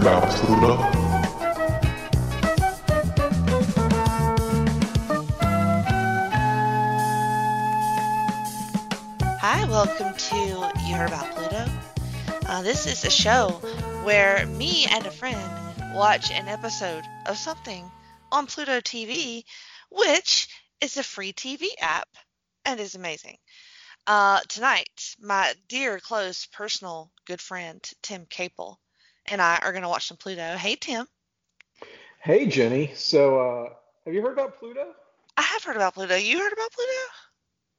Pluto? Hi, welcome to You Heard About Pluto. Uh, this is a show where me and a friend watch an episode of something on Pluto TV, which is a free TV app and is amazing. Uh, tonight, my dear, close, personal, good friend Tim Capel and I are going to watch some Pluto. Hey, Tim. Hey, Jenny. So, uh, have you heard about Pluto? I have heard about Pluto. You heard about Pluto?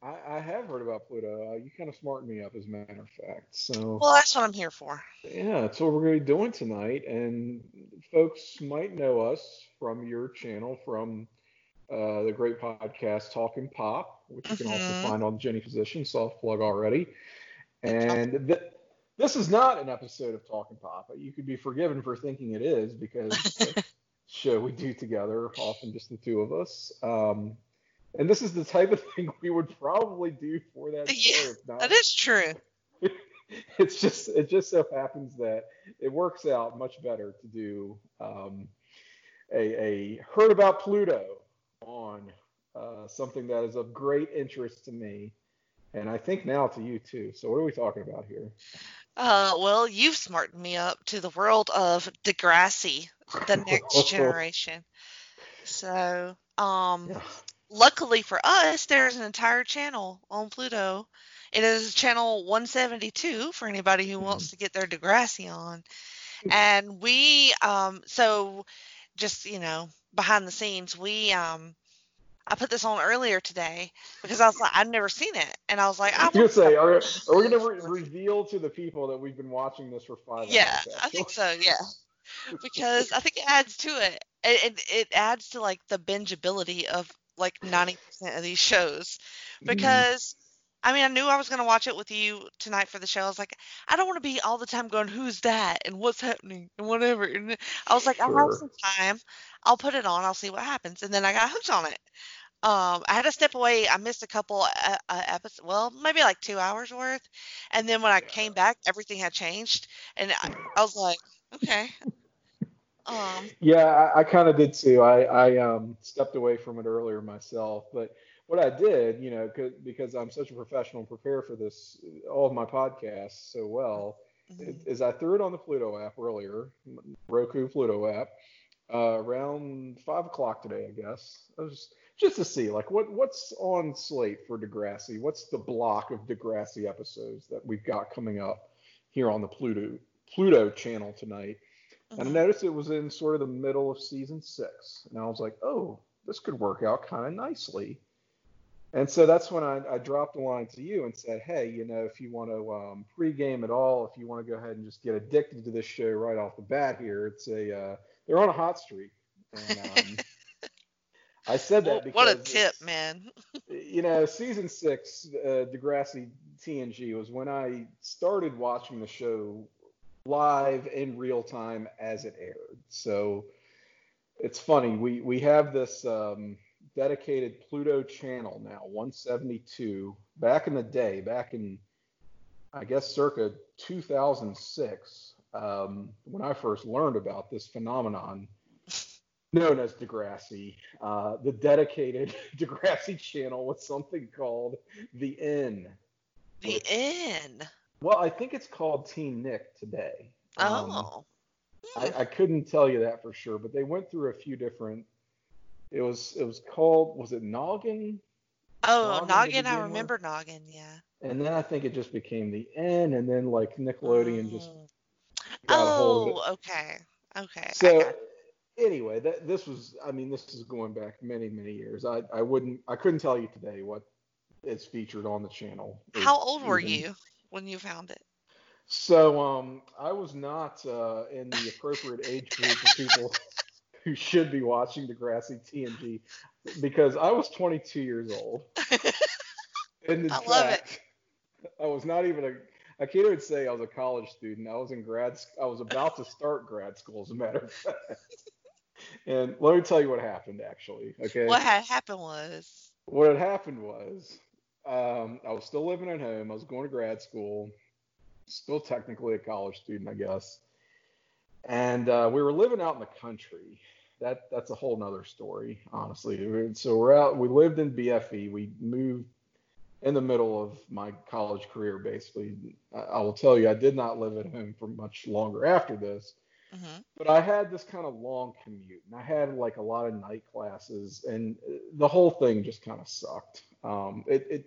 I, I have heard about Pluto. Uh, you kind of smartened me up, as a matter of fact. So, Well, that's what I'm here for. yeah, that's what we're going to be doing tonight. And folks might know us from your channel, from uh, the great podcast Talking Pop, which you can also find on Jenny Physician, soft plug already. And th- this is not an episode of Talking Pop. You could be forgiven for thinking it is because it's a show we do together, often just the two of us. Um, and this is the type of thing we would probably do for that show. Yeah, That is true. it's just it just so happens that it works out much better to do um, a, a heard about Pluto on uh, something that is of great interest to me, and I think now to you too. So what are we talking about here? Uh, well, you've smartened me up to the world of Degrassi, the next generation. So, um, Yeah. luckily for us, there's an entire channel on Pluto. It is channel 172 for anybody who wants to get their Degrassi on. And we, um, so just, you know, behind the scenes, we, um, I put this on earlier today because I was like, I've never seen it. And I was like, I gonna say, are, are we gonna re- reveal to the people that we've been watching this for five Yeah, hours? I think so. Yeah, because I think it adds to it. It, it, it adds to like the bingeability of like 90% of these shows. Mhm. Because I mean, I knew I was gonna watch it with you tonight for the show. I was like, I don't want to be all the time going, "Who's that?" and "What's happening?" and whatever. And I was like, I have some time. I'll put it on. I'll see what happens. And then I got hooked on it. Um, I had to step away. I missed a couple uh, uh, episodes. Well, maybe like two hours worth. And then when I came back, everything had changed, and I, I was like, okay. Um, Yeah, I, I kind of did too. I, I um, stepped away from it earlier myself, but what I did, you know, because I'm such a professional and prepare for this, all of my podcasts so well, mhm. is I threw it on the Pluto app earlier, Roku Pluto app, uh, around five o'clock today, I guess. I was just, to see like what what's on slate for Degrassi. What's the block of Degrassi episodes that we've got coming up here on the Pluto Pluto channel tonight. And I Mhm. noticed it was in sort of the middle of season six. And I was like, oh, this could work out kind of nicely. And so that's when I, I dropped a line to you and said, hey, you know, if you want to um, pregame at all, if you want to go ahead and just get addicted to this show right off the bat here, it's a uh, they're on a hot streak. And um, I said that because what a tip, man. you know, season six, uh, Degrassi TNG was when I started watching the show live in real time as it aired. So it's funny. We we have this um, dedicated Pluto channel now, 172. Back in the day, back in I guess circa 2006, um, when I first learned about this phenomenon known as Degrassi, uh, the dedicated Degrassi channel was something called The N. The N. Well, I think it's called TeenNick today. Um, Oh. I, I couldn't tell you that for sure, but they went through a few different. It was it was called was it Noggin? Oh, Noggin Noggin. I with? remember Noggin. Yeah. And then I think it just became the N, and then like Nickelodeon just Mm. got a hold of it. Oh, okay. Okay. So anyway, that this was I mean this is going back many many years. I I wouldn't I couldn't tell you today what is featured on the channel. How old were even- you when you found it? So um I was not uh, in the appropriate age group of people who should be watching Degrassi TNG because I was 22 years old. And in I love it. I was not even a I can't even say I was a college student. I was in grad. I was about to start grad school, as a matter of fact. And let me tell you what happened, actually. Okay. What had happened was. What had happened was, um, I was still living at home. I was going to grad school, still technically a college student, I guess. and uh, we were living out in the country. That that's a whole nother story, honestly. So we're out. We lived in BFE. We moved in the middle of my college career, basically. I, I will tell you, I did not live at home for much longer after this. Mm-hmm. But I had this kind of long commute, and I had like a lot of night classes, and the whole thing just kind of sucked. Um, it, it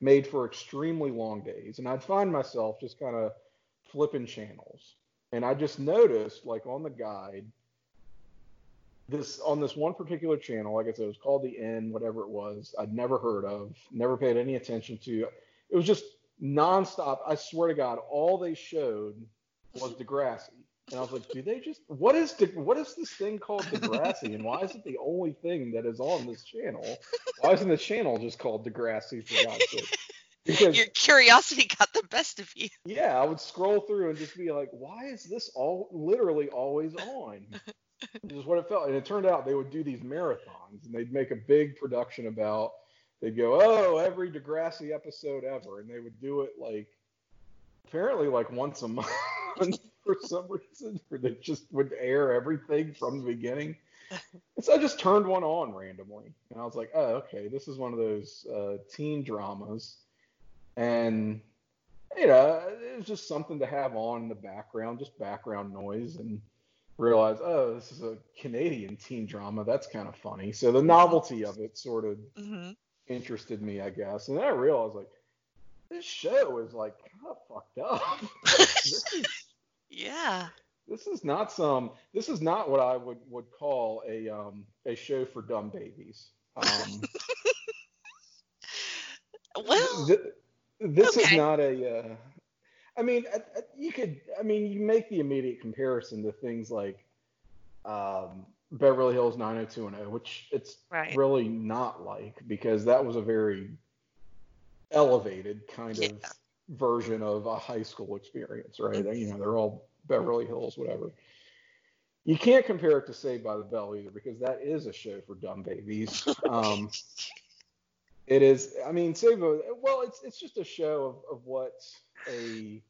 made for extremely long days, and I'd find myself just kind of flipping channels, and I just noticed, like on the guide, this on this one particular channel, like I said, it was called the N, whatever it was. I'd never heard of, never paid any attention to. It was just nonstop. I swear to God, all they showed was Degrassi. And I was like, do they just what is De, what is this thing called Degrassi, and why is it the only thing that is on this channel? Why isn't the channel just called Degrassi for God's sake? Because Your curiosity got the best of you. yeah, I would scroll through and just be like, why is this all literally always on? This is what it felt. And it turned out they would do these marathons and they'd make a big production about they'd go, Oh, every Degrassi episode ever and they would do it like apparently like once a month for some reason, where they just would air everything from the beginning. And so I just turned one on randomly, and I was like, "Oh, okay, this is one of those uh, teen dramas," and you know, it was just something to have on in the background, just background noise, and realize, oh, this is a Canadian teen drama. That's kind of funny. So the novelty of it sort of hmm interested me, I guess, and then I realized like this show is like kind of fucked up. this is Yeah. this is not some this is not what I would would call a um a show for dumb babies. Um, Well, th- this is not a. Uh, I mean, you could. I mean, you make the immediate comparison to things like um, Beverly Hills 90210, which it's right. really not like because that was a very elevated kind Yeah. of version of a high school experience, right? You know, they're all Beverly Hills, whatever. You can't compare it to Saved by the Bell either because that is a show for dumb babies. Um, it is. I mean, Saved by well, it's it's just a show of, of what a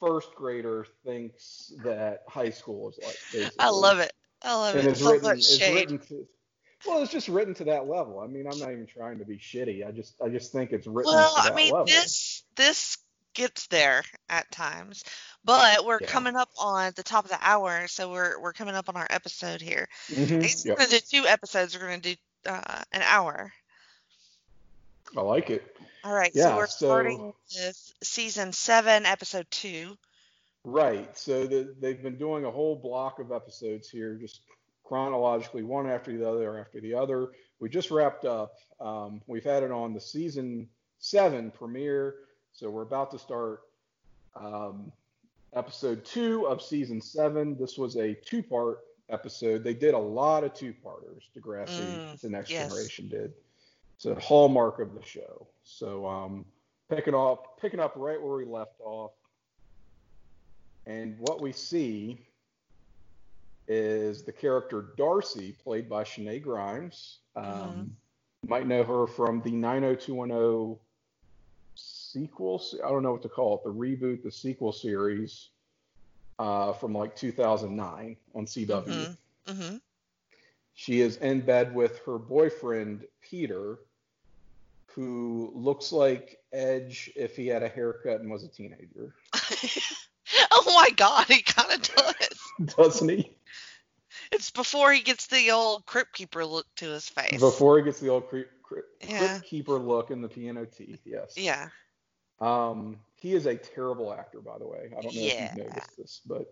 first grader thinks that high school is like. Basically. I love it. I love And it. it's So written. It's shade. written to. Well, it's just written to that level. I mean, I'm not even trying to be shitty. I just, I just think it's written Well, I mean, level. this this gets there at times, but we're Yeah. coming up on the top of the hour, so we're we're coming up on our episode here. Mhm, He's yep, gonna do two episodes. We're gonna do uh, an hour. I like it. All right, Yeah, so we're so- starting with season seven, episode two. Right. So the, they've been doing a whole block of episodes here, just chronologically, one after the other after the other. We just wrapped up. Um, we've had it on the season seven premiere, so we're about to start um, episode two of season seven. This was a two-part episode. They did a lot of two-parters. Degrassi, Mm, the Next yes. Generation did. It's a hallmark of the show. So um, picking up picking up right where we left off. And what we see is the character Darcy, played by Shenae Grimes. Um, Mhm. Might know her from the 90210 sequel. I don't know what to call it. The reboot, the sequel series uh, from like 2009 on CW. hmm She is in bed with her boyfriend, Peter, who looks like Edge if he had a haircut and was a teenager. oh my God, he kind of does. Doesn't he? It's before he gets the old crypt keeper look to his face. Before he gets the old crypt, crypt, Yeah. crypt keeper look and the piano teeth, yes. Yeah. Um, he is a terrible actor, by the way. I don't know if you've noticed this, but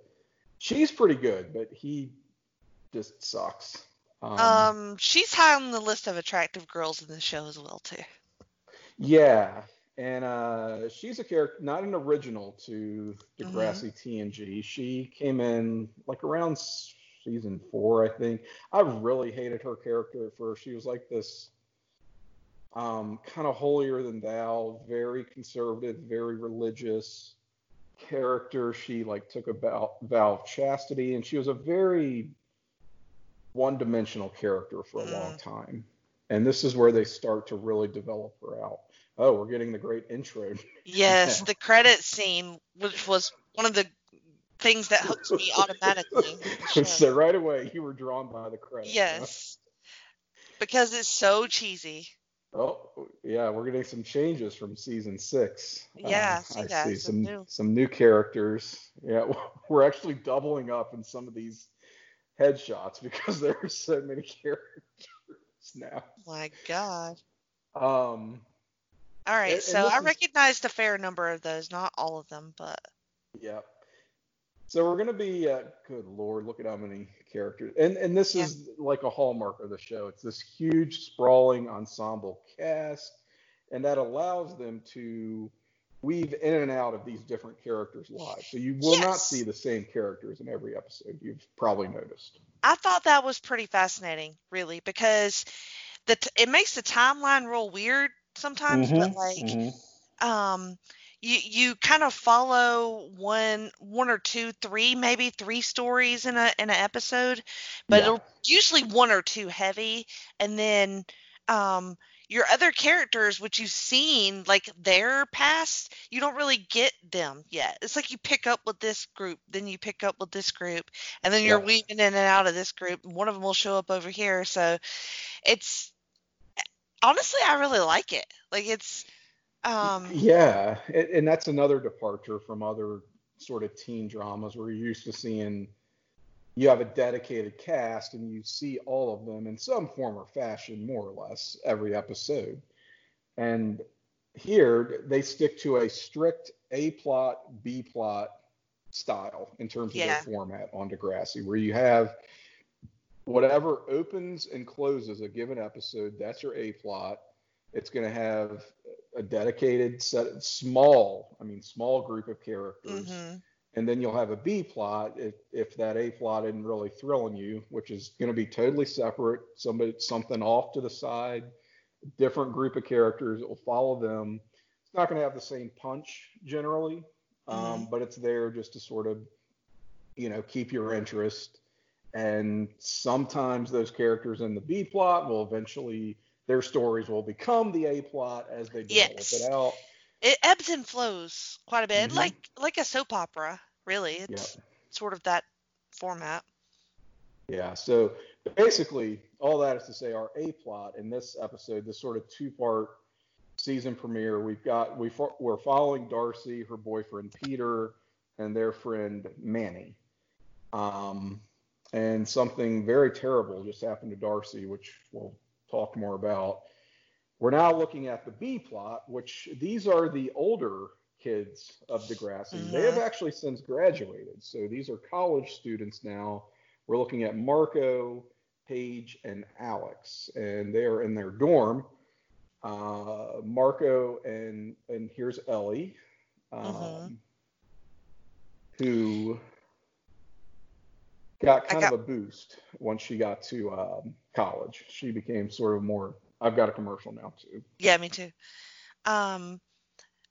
she's pretty good, but he just sucks. Um, Um, she's high on the list of attractive girls in the show as well too. yeah, and uh, she's a character, not an original to Mm-hmm. Degrassi TNG. She came in like around season four, I think. I really hated her character at first. She was like this um, kind of holier than thou, very conservative, very religious character. She like took a vow, vow of chastity, and she was a very one-dimensional character for a long Mm. time. And this is where they start to really develop her out. Oh, we're getting the great intro. Yes, the credit scene, which was one of the things that hooked me automatically. so right away, you were drawn by the credits. Yes. Huh? Because it's so cheesy. Oh yeah, we're getting some changes from season six. Yeah, uh, I see some new. some new characters. Yeah, we're actually doubling up in some of these headshots because there are so many characters now. My God. Um. All right, and, so I is, recognized a fair number of those, not all of them, but. Yeah. So we're gonna be, uh, good lord, look at how many characters, and and this yeah. is like a hallmark of the show. It's this huge sprawling ensemble cast, and that allows them to weave in and out of these different characters' lives. So you will yes. not see the same characters in every episode. You've probably noticed. I thought that was pretty fascinating, really, because the t- it makes the timeline real weird sometimes, mm-hmm, but like. Mm-hmm. Um, you you kind of follow one one or two three maybe three stories in a in an episode but yeah. it'll usually one or two heavy and then um your other characters which you've seen like their past you don't really get them yet it's like you pick up with this group then you pick up with this group and then you're yeah. weaving in and out of this group one of them will show up over here so it's honestly i really like it like it's um, yeah, and that's another departure from other sort of teen dramas where you're used to seeing you have a dedicated cast and you see all of them in some form or fashion, more or less, every episode. And here they stick to a strict A plot, B plot style in terms yeah. of their format on Degrassi, where you have whatever opens and closes a given episode, that's your A plot. It's going to have a dedicated set, small, I mean, small group of characters. Mm-hmm. And then you'll have a B plot if, if that A plot isn't really thrilling you, which is going to be totally separate, somebody something off to the side, different group of characters. It will follow them. It's not going to have the same punch generally, um, mm-hmm. but it's there just to sort of, you know, keep your interest. And sometimes those characters in the B plot will eventually their stories will become the A plot as they develop yes. it out. It ebbs and flows quite a bit, mm-hmm. like like a soap opera. Really, it's yep. sort of that format. Yeah. So basically, all that is to say, our A plot in this episode, this sort of two part season premiere, we've got we we're following Darcy, her boyfriend Peter, and their friend Manny. Um, and something very terrible just happened to Darcy, which we'll talk more about. We're now looking at the B plot, which these are the older kids of Degrassi. Mm-hmm. They have actually since graduated. So these are college students now. We're looking at Marco, Paige, and Alex, and they are in their dorm. Uh, Marco and and here's Ellie, um, mm-hmm. who got kind got, of a boost once she got to um, college. She became sort of more. I've got a commercial now too. Yeah, me too. Um,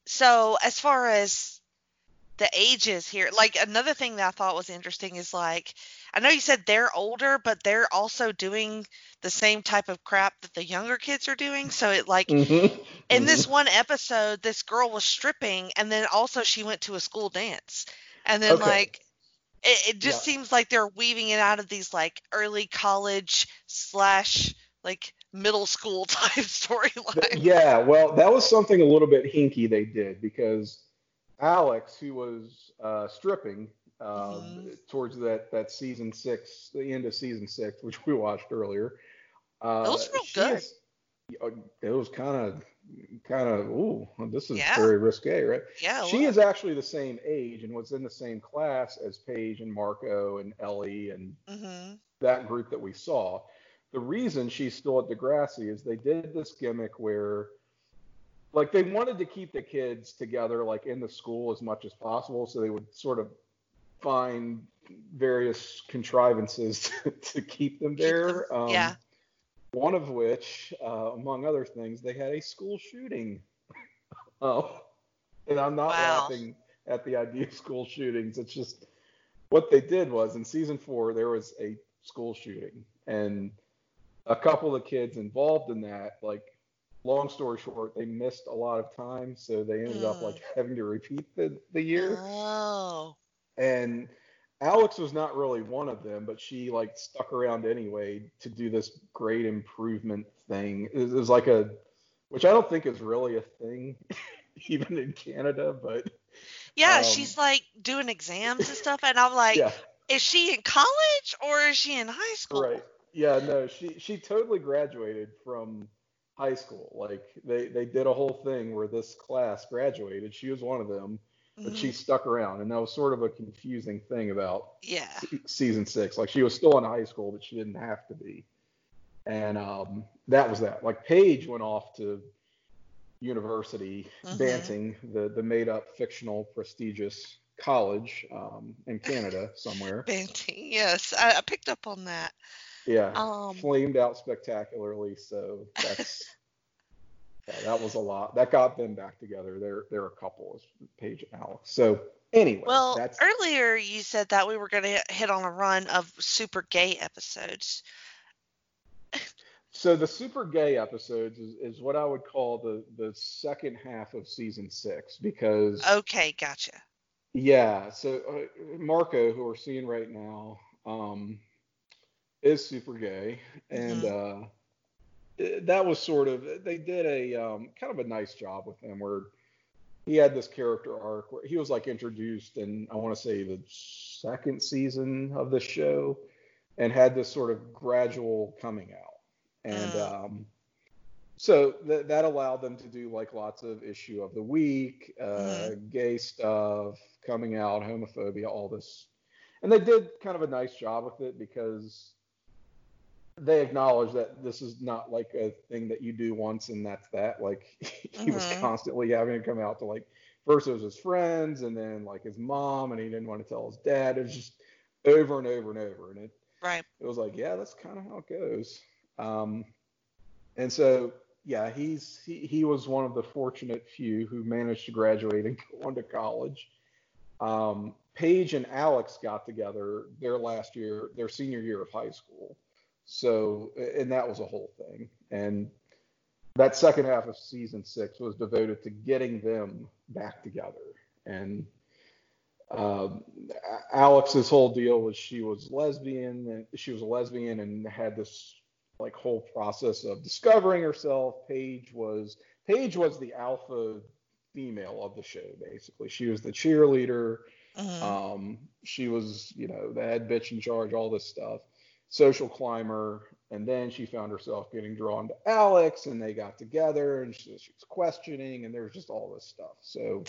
so as far as the ages here, like another thing that I thought was interesting is like I know you said they're older, but they're also doing the same type of crap that the younger kids are doing. So it like mm-hmm. in mm-hmm. this one episode, this girl was stripping, and then also she went to a school dance, and then okay. like it, it just yeah. seems like they're weaving it out of these like early college slash like middle school type storyline. Yeah, well, that was something a little bit hinky they did because Alex, who was uh, stripping um, mm-hmm. towards that that season six, the end of season six, which we watched earlier. Uh, it was real good. It was kind of kind of, ooh, this is yeah. very risque, right? Yeah. She is actually the same age and was in the same class as Paige and Marco and Ellie and mm-hmm. that group that we saw. The reason she's still at Degrassi is they did this gimmick where, like, they wanted to keep the kids together, like, in the school as much as possible. So they would sort of find various contrivances to, to keep them there. Um, yeah one of which, uh, among other things, they had a school shooting. oh, and I'm not wow. laughing at the idea of school shootings. It's just what they did was in season four there was a school shooting, and a couple of kids involved in that, like long story short, they missed a lot of time, so they ended mm. up like hmm. having to repeat the the year. Oh. And Alex was not really one of them, but she like stuck around anyway to do this great improvement thing. It was like a, which I don't think is really a thing, even in Canada, but Yeah, Um, she's like doing exams and stuff, and I'm like, yeah, is she in college or is she in high school? right. Yeah, no, she she totally graduated from high school. Like they they did a whole thing where this class graduated. She was one of them, but Mhm. she stuck around, and that was sort of a confusing thing about Yeah. se- season six. Like she was still in high school, but she didn't have to be. And um, that was that. Like Paige went off to university, Mhm. Banting, the the made up fictional prestigious college um, in Canada somewhere. Banting. Yes, I, I picked up on that. Yeah, Um, flamed out spectacularly. So that's yeah, that was a lot. That got them back together. They're they're a couple, is Paige and Alex. So anyway, Well, that's earlier you said that we were going to hit on a run of super gay episodes. So the super gay episodes is, is what I would call the the second half of season six because Okay, gotcha. yeah. So uh, Marco, who we're seeing right now, um, is super gay, and uh, it- that was sort of they did a um, kind of a nice job with him where he had this character arc where he was like introduced in I want to say the second season of the show, and had this sort of gradual coming out and Mm. um, so th- that allowed them to do like lots of issue of the week, uh, Mm-hmm. gay stuff, coming out, homophobia, all this, and they did kind of a nice job with it because they acknowledge that this is not like a thing that you do once and that's that. Like he was Mhm. constantly having to come out to like first it was his friends and then like his mom and he didn't want to tell his dad. It was just over and over and over, and it Right. it was like, yeah, that's kind of how it goes. Um, and so, yeah, he's he, he was one of the fortunate few who managed to graduate and go on to college. Um, Paige and Alex got together their last year, their senior year of high school. So, and that was a whole thing. And that second half of season six was devoted to getting them back together. And um, Alex's whole deal was she was lesbian, and she was a lesbian and had this like whole process of discovering herself. Paige was Paige was the alpha female of the show, basically. She was the cheerleader. Mhm. Um, she was, you know, the head bitch in charge, all this stuff, social climber. And then she found herself getting drawn to Alex, and they got together, and she, she was questioning, and there was just all this stuff. So,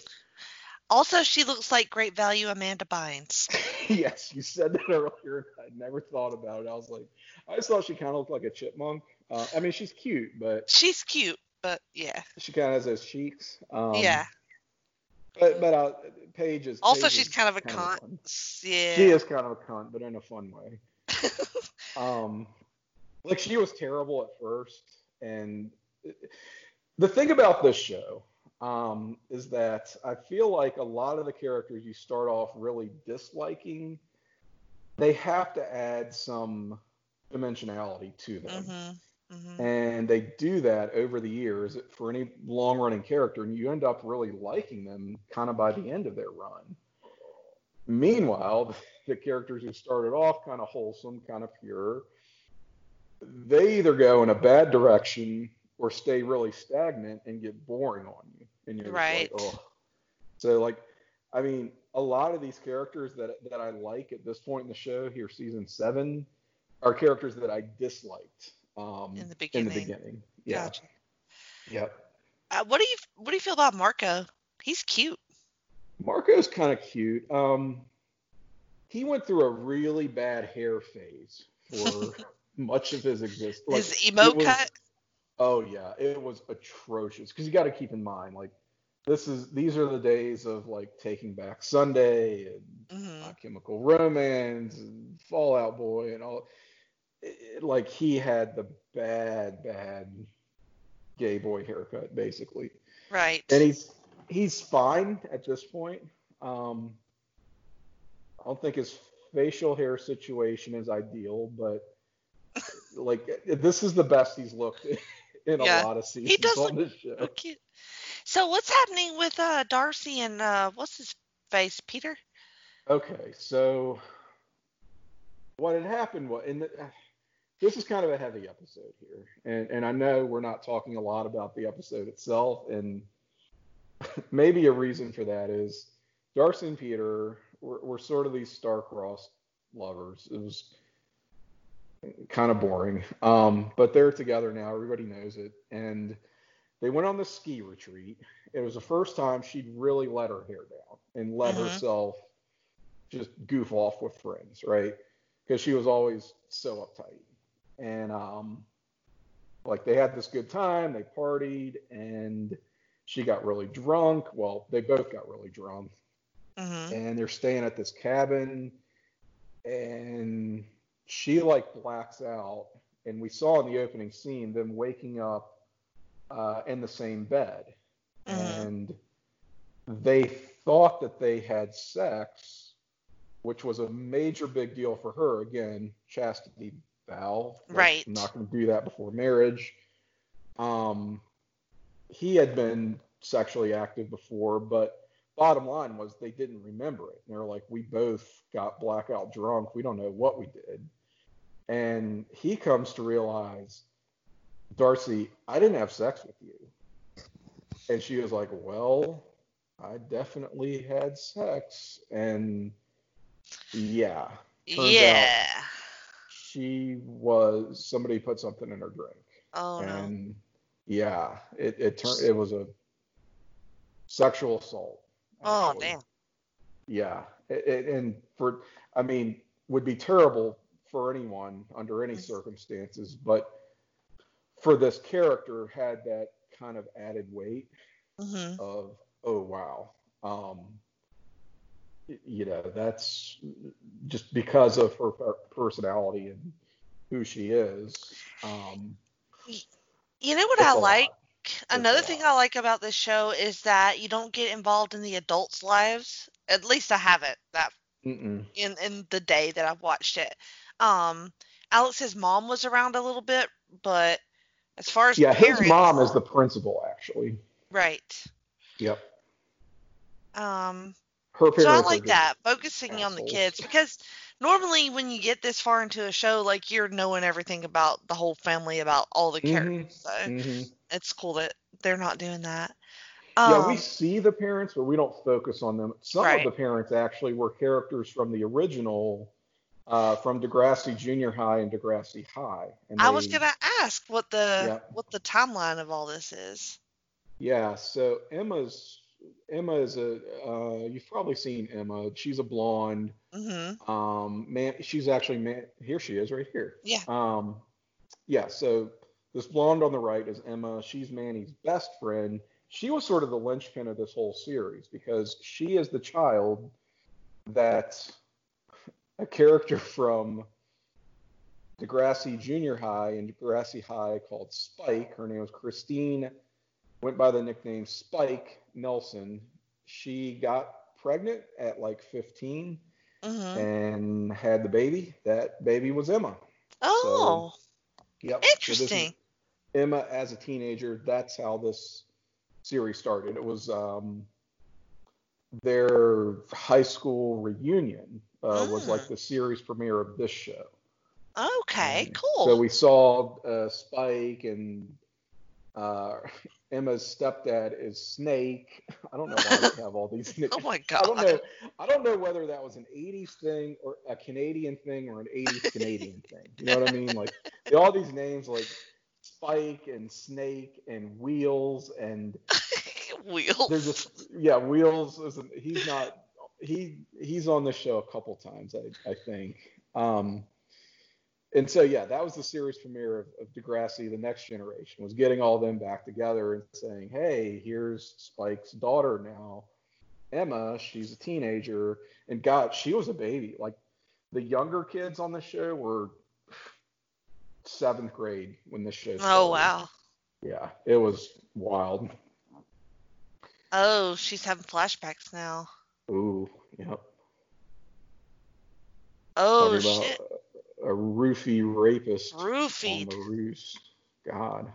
Also, she looks like great value Amanda Bynes. yes, you said that earlier. I never thought about it. I was like, I just thought she kind of looked like a chipmunk. Uh, I mean, she's cute, but She's cute, but yeah. she kind of has those cheeks. Um, yeah. But but uh, Paige is. Also, Paige she's is kind of a kind cunt. fun. Yeah. She is kind of a cunt, but in a fun way. Um, like she was terrible at first, and the thing about this show um, is that I feel like a lot of the characters you start off really disliking, they have to add some dimensionality to them. Mhm. Mhm. And they do that over the years for any long running character, and you end up really liking them kind of by the end of their run. Meanwhile, the characters who started off kind of wholesome, kind of pure, they either go in a bad direction or stay really stagnant and get boring on you. And you're Right. like, oh. So, like, I mean, a lot of these characters that, that I like at this point in the show, here, season seven, are characters that I disliked um, In the beginning. In the beginning. Yeah. Gotcha. Yep. Uh, what do you What do you feel about Marco? He's cute. Marco's kind of cute. Um, he went through a really bad hair phase for much of his existence. Like, His emo was- cut. Oh yeah, it was atrocious. Because you got to keep in mind, like, this is these are the days of like Taking Back Sunday and hmm My Chemical Romance and Fall Out Boy and all. It, it- like he had the bad, bad gay boy haircut, basically. Right. and he's he's fine at this point. Um, I don't think his facial hair situation is ideal, but like this is the best he's looked in a Yeah. lot of seasons does on this show. So cute. So what's happening with uh, Darcy and uh, what's his face, Peter? Okay, so what had happened was, and this is kind of a heavy episode here, and and I know we're not talking a lot about the episode itself, and maybe a reason for that is Darcy and Peter were, were sort of these star-crossed lovers. It was kind of boring, um, but they're together now. Everybody knows it, and they went on the ski retreat. It was the first time she'd really let her hair down and let Mhm. herself just goof off with friends, right? Because she was always so uptight. And um, like they had this good time, they partied, and she got really drunk. Well, they both got really drunk, hmm and they're staying at this cabin, and she like blacks out. And we saw in the opening scene them waking up uh, in the same bed, Mhm. and they thought that they had sex, which was a major big deal for her. Again, chastity vow. like, Right. I'm not going to do that before marriage. Um, he had been sexually active before, but bottom line was they didn't remember it. And they're like, we both got blackout drunk. We don't know what we did. And he comes to realize, Darcy, I didn't have sex with you. And she was like, well, I definitely had sex. And yeah, Yeah. she was somebody put something in her drink. Oh no. and yeah, it it turned it was a sexual assault. Oh damn. Yeah, it, it, and for I mean, would be terrible for anyone under any circumstances, but for this character had that kind of added weight hmm of oh wow, um, you know that's just because of her per- personality and who she is. Um, You know what I like? lot. Another thing I like about this show is that you don't get involved in the adults' lives. At least I haven't that Mm-mm. in in the day that I've watched it. Um, Alex's mom was around a little bit, but as far as Yeah, parents, his mom is the principal actually. right. Yep. Um, Her parents. so I like that focusing on the kids because normally when you get this far into a show, like you're knowing everything about the whole family, about all the Mhm, characters. So mhm. it's cool that they're not doing that. Yeah, Um, we see the parents, but we don't focus on them. Some Right. of the parents actually were characters from the original, uh, from Degrassi Junior High and Degrassi High. And I was gonna ask what the Yeah. what the timeline of all this is. Yeah, so Emma's Emma is a uh, you've probably seen Emma. She's a blonde. hmm Um, man, she's actually man. Here she is, right here. Yeah. Um, yeah. So this blonde on the right is Emma. She's Manny's best friend. She was sort of the linchpin of this whole series because she is the child that a character from Degrassi Junior High and Degrassi High called Spike. Her name was Christine. Went by the nickname Spike Nelson. She got pregnant at like 15 hmm and had the baby. That baby was Emma. Oh, Yep. So is interesting. Emma as a teenager. That's how this series started. It was um, their high school reunion. Uh, Was Mm. like the series premiere of this show. okay, Um, cool. So we saw uh, Spike and uh, Emma's stepdad is Snake. I don't know why they have all these oh my god! I don't know. I don't know whether that was an '80s thing or a Canadian thing or an '80s Canadian thing. You know what I mean? Like all these names like Spike and Snake and Wheels and Wheels. they're just yeah. Wheels isn't. He's not. He he's on the show a couple times. I I think. Um, and so yeah, that was the series premiere of, of Degrassi: The Next Generation. Was getting all them back together and saying, "Hey, here's Spike's daughter now, Emma. She's a teenager, and God, she was a baby. Like the younger kids on the show were seventh grade when this show. Oh, started. Oh wow. Yeah, it was wild. Oh, she's having flashbacks now. Ooh, yep. Oh shit. about a roofie rapist on the roost. God.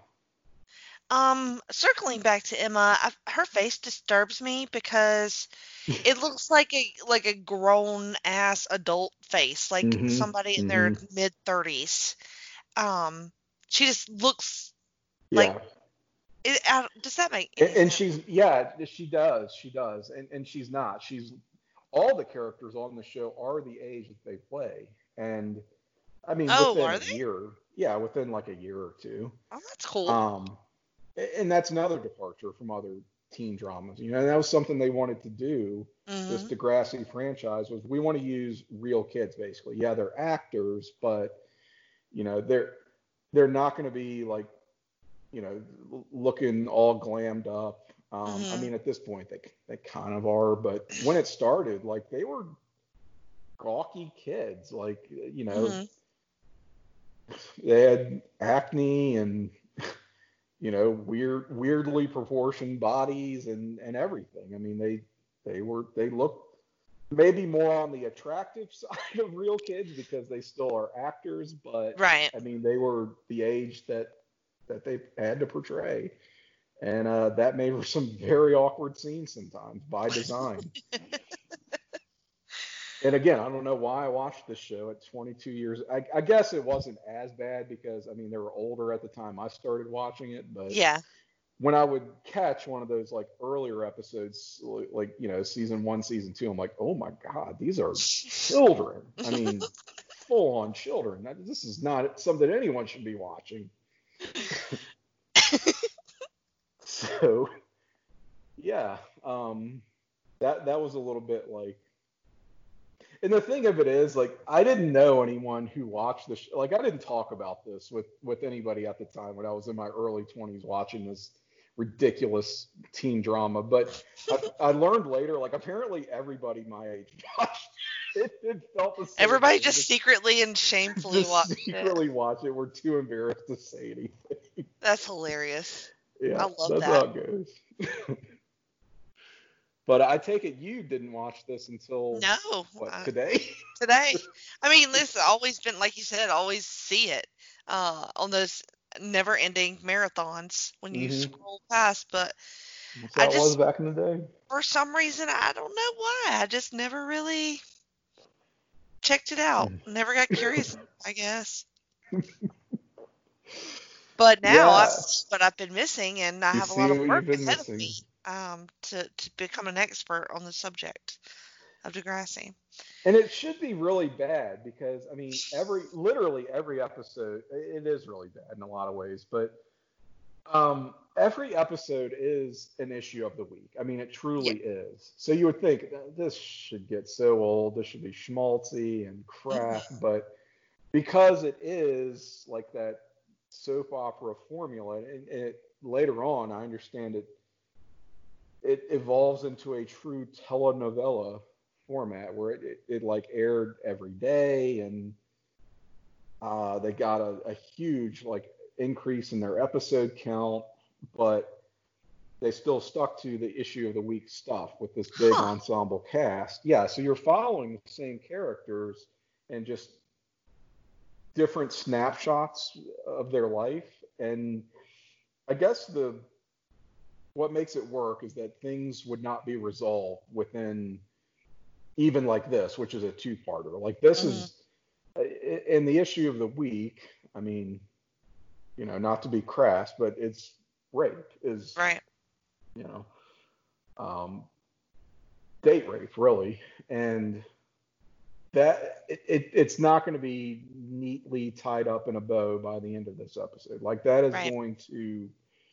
Um, circling back to Emma, I, her face disturbs me because it looks like a like a grown ass adult face, like Mhm, somebody in their mid thirties. Um, she just looks Like, Yeah. It, I, does that make And, and she's yeah, she does, she does, and and she's not. She's all the characters on the show are the age that they play, and I mean Oh, within a they? year, yeah, within like a year or two. Oh, that's cool. Um, and that's another departure from other teen dramas. You know, that was something they wanted to do. This hmm Degrassi franchise was we want to use real kids basically. Yeah, they're actors, but you know they're they're not going to be like you know looking all glammed up. Um, I Mhm. mean, at this point they they kind of are, but when it started, like they were gawky kids. Like you know hmm they had acne and you know weird weirdly proportioned bodies and and everything. I mean they they were they looked maybe more on the attractive side of real kids because they still are actors but Right. i mean they were the age that that they had to portray. And uh, that made for some very awkward scenes sometimes by design and again, I don't know why I watched this show at 22 years. I, I guess it wasn't as bad because I mean they were older at the time I started watching it. But Yeah. when I would catch one of those like earlier episodes, like, you know season one, season two, I'm like, oh my god, these are children. I mean, full on children. This is not something anyone should be watching. so yeah, um, that that was a little bit like. And the thing of it is, like, I didn't know anyone who watched this. Like, I didn't talk about this with with anybody at the time when I was in my early 20s watching this ridiculous teen drama. But I, I learned later, like, apparently everybody my age watched it. It felt the same. Everybody way. just secretly and shamefully just watched it. secretly watch it. We're too embarrassed to say anything. That's hilarious. Yeah, I love that. that's that. how it goes. but I take it you didn't watch this until No. what uh, today? today. I mean, this has always been like you said, always see it uh, on those never-ending marathons when you Mhm. scroll past. But That's I it was just- back in the day. for some reason, I don't know why. I just never really checked it out. Mm. Never got curious. I guess. But now Yeah. I've what I've been missing, and I You have a lot of work ahead of me um, to to become an expert on the subject of Degrassi. And it should be really bad because I mean every literally every episode it is really bad in a lot of ways, but um, every episode is an issue of the week. I mean it truly is. So you would think "Uh, this should get so old, this should be schmaltzy and crap, but because it is like that soap opera formula, and, and it, later on I understand it it evolves into a true telenovela format where it, it, it like aired every day and uh, they got a, a huge like increase in their episode count but they still stuck to the issue of the week stuff with this big Huh. ensemble cast yeah so you're following the same characters and just different snapshots of their life and i guess the what makes it work is that things would not be resolved within even like this, which is a two-parter. Like this is in the issue of the week. I mean, you know, not to be crass, but it's rape is Right. you know, um, date rape really, and that it, it, it's not going to be neatly tied up in a bow by the end of this episode. Like that is Right. going to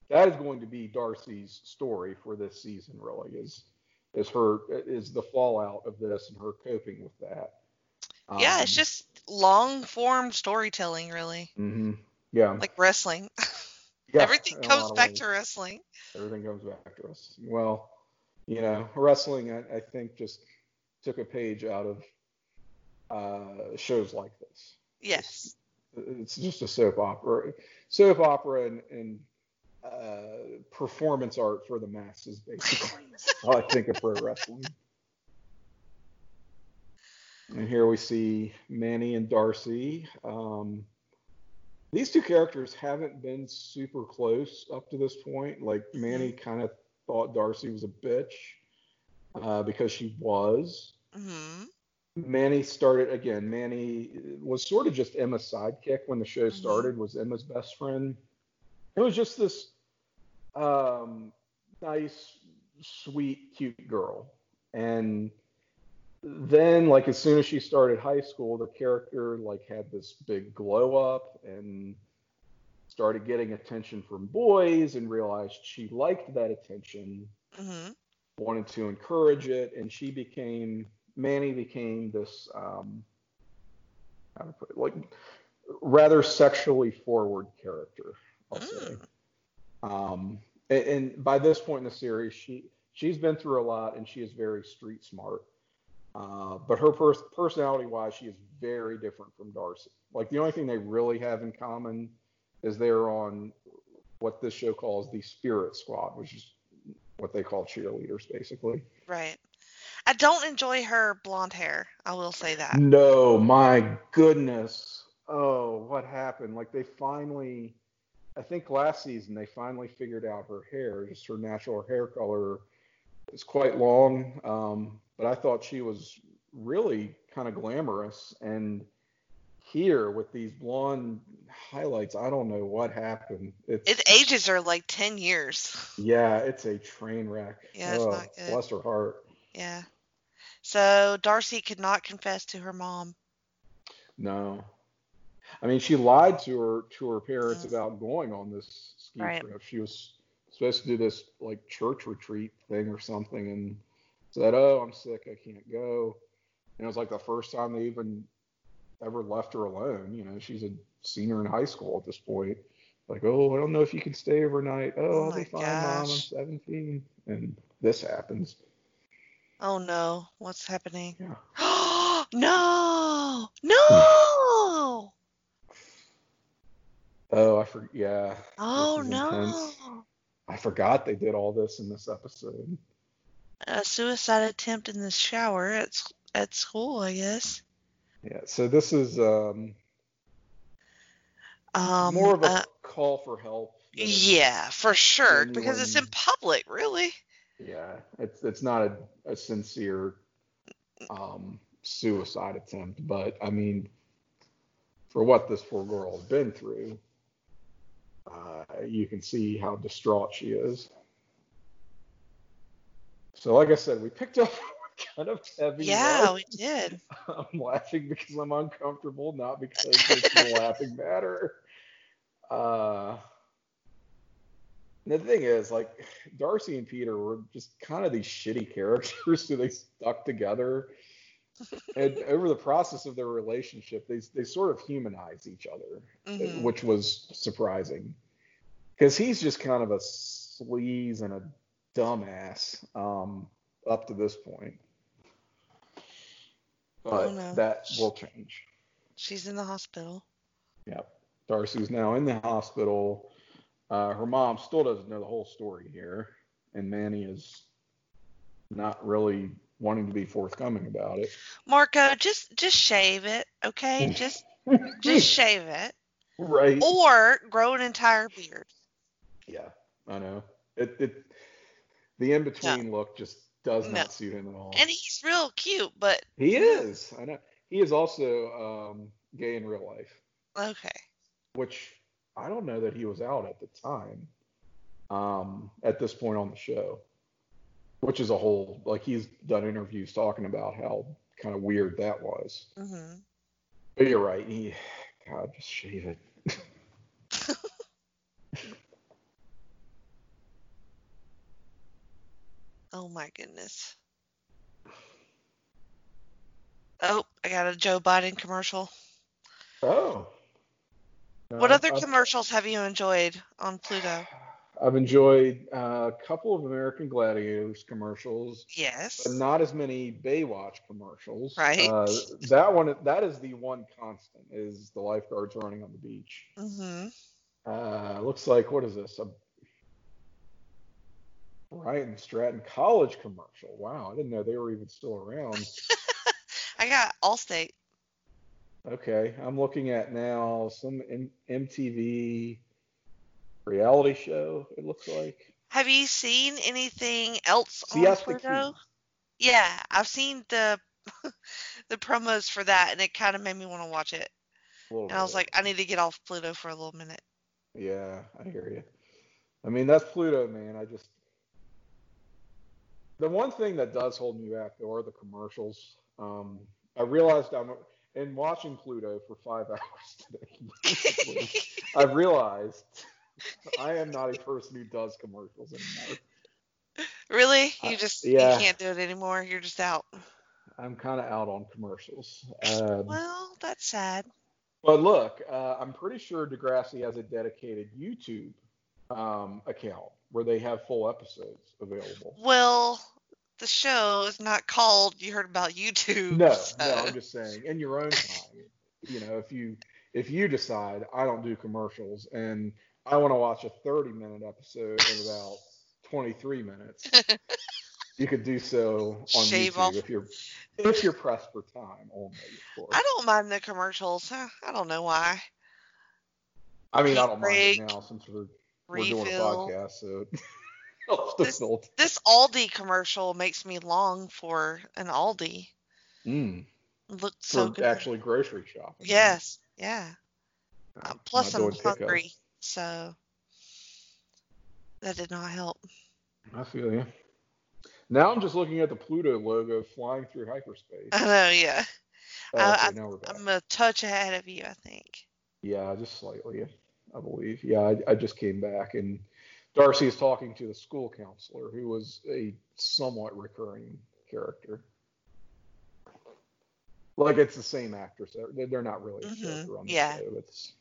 that is going to be Darcy's story for this season. Really is is her is the fallout of this and her coping with that. yeah, it's Um, just long form storytelling, really, Mm-hmm. yeah, like wrestling. yeah, Everything comes back ways. to wrestling. everything comes back to us. Well, you know, wrestling, I, I think, just took a page out of uh, shows like this. Yes. It's just a soap opera, soap opera, and, and uh, performance art for the masses, basically. I think of pro wrestling. And here we see Manny and Darcy. Um, these two characters haven't been super close up to this point. Like Manny kind of thought Darcy was a bitch uh, because she was. hmm Manny started again. Manny was sort of just Emma's sidekick when the show Mhm. started. Was Emma's best friend. It was just this um, nice, sweet, cute girl. And then, like as soon as she started high school, the character like had this big glow up and started getting attention from boys and realized she liked that attention hmm wanted to encourage it, and she became Manny became this um, how to put it, like rather sexually forward character. I'll say. Um, and, and by this point in the series, she she's been through a lot, and she is very street smart. Uh, but her pers- personality-wise, she is very different from Darcy. Like the only thing they really have in common is they're on what this show calls the Spirit Squad, which is what they call cheerleaders, basically. Right. I don't enjoy her blonde hair. I will say that. No, my goodness. Oh, what happened? Like they finally, I think last season they finally figured out her hair. Just her natural hair color is quite long. Um, but I thought she was really kind of glamorous. And here with these blonde highlights, I don't know what happened. It's It ages her like 10 years. yeah, it's a train wreck. Yeah, it's oh, not good. Bless her heart. Yeah. So Darcy could not confess to her mom. No. I mean, she lied to her to her parents Mm. about going on this ski Right. trip. She was supposed to do this like church retreat thing or something, and said, "Oh, I'm sick, I can't go." And it was like the first time they even ever left her alone. You know, she's a senior in high school at this point. Like, oh, I don't know if you can stay overnight. Oh, Oh I'll be fine, mom. I'm gosh. 17, and this happens. Oh no, what's happening? Yeah. no! No! Oh, I forgot. Yeah. Oh no! intense. I forgot they did all this in this episode. A suicide attempt in the shower at at school, I guess. Yeah, so this is um, Um, more of a uh, call for help. yeah, for sure, because it's in public, really. Yeah, it's it's not a, a sincere um, suicide attempt, but I mean, for what this poor girl has been through, uh, you can see how distraught she is. So, like I said, we picked up kind of heavy. Yeah, we did. I'm laughing because I'm uncomfortable, not because it's a laughing matter. Uh, the thing is, like, Darcy and Peter were just kind of these shitty characters who they stuck together. And over the process of their relationship, they, they sort of humanize each other, Mhm. which was surprising. Because he's just kind of a sleaze and a dumbass um, up to this point. But Oh, no. that will change. She's in the hospital. Yep. Darcy's now in the hospital. Uh, her mom still doesn't know the whole story here, and Manny is not really wanting to be forthcoming about it. Marco, just just shave it, okay? Just just shave it, right. or grow an entire beard. Yeah, I know. It, it the in between look just does No. not suit him at all. And he's real cute, but he is. I know. He is also um, gay in real life, okay. which I don't know that he was out at the time. Um, at this point on the show, which is a whole like he's done interviews talking about how kind of weird that was. hmm But you're right. He, God, just shave it. Oh my goodness. Oh, I got a Joe Biden commercial. Oh. What Uh, other I've- commercials have you enjoyed on Pluto? I've enjoyed uh, a couple of American Gladiators commercials, Yes. but not as many Baywatch commercials. Right. Uh, that one, that is the one constant, is the lifeguards running on the beach. Mm-hmm. Uh, looks like what is this? A Brian Stratton College commercial. Wow, I didn't know they were even still around. I got Allstate. Okay, I'm looking at now some M- MTV reality show. It looks like. Have you seen anything else on Pluto? Yeah, I've seen the the promos for that, and it kind of made me want to watch it. And I was like, I need to get off Pluto for a little minute. Yeah, I hear you. I mean, that's Pluto, man. I just the one thing that does hold me back though are the commercials. Um, I realized I'm in watching Pluto for five hours today. I've realized I am not a person who does commercials anymore. really? You Uh, just yeah. you can't do it anymore. You're just out. I'm kind of out on commercials. Um, Well, that's sad. But look, uh, I'm pretty sure Degrassi has a dedicated YouTube um, account where they have full episodes available. Well, the show is not called You Heard About YouTube. No, so- no, I'm just saying, in your own time, you know, if you if you decide I don't do commercials and I want to watch a 30 minute episode in about 23 minutes, you could do so on Shave YouTube off. if you're if you're pressed for time only. I don't mind the commercials. Huh, I don't know why. I mean, I don't mind it now since we're we're doing a podcast, so I'll have to This- This Aldi commercial makes me long for an Aldi. Mm, for so good. actually grocery shopping. Yes, yeah. Uh, Uh, plus, I'm doing pickup. So that did not help. I feel you. Now I'm just looking at the Pluto logo flying through hyperspace. I know, yeah. Oh, I- okay, now we're back. I'm a touch ahead of you, I think. Yeah, just slightly, I believe. Yeah, I, I just came back and Darcy is talking to the school counselor, who was a somewhat recurring character. Like it's the same actress. They're, not really a Mhm, character on the yeah. show. It's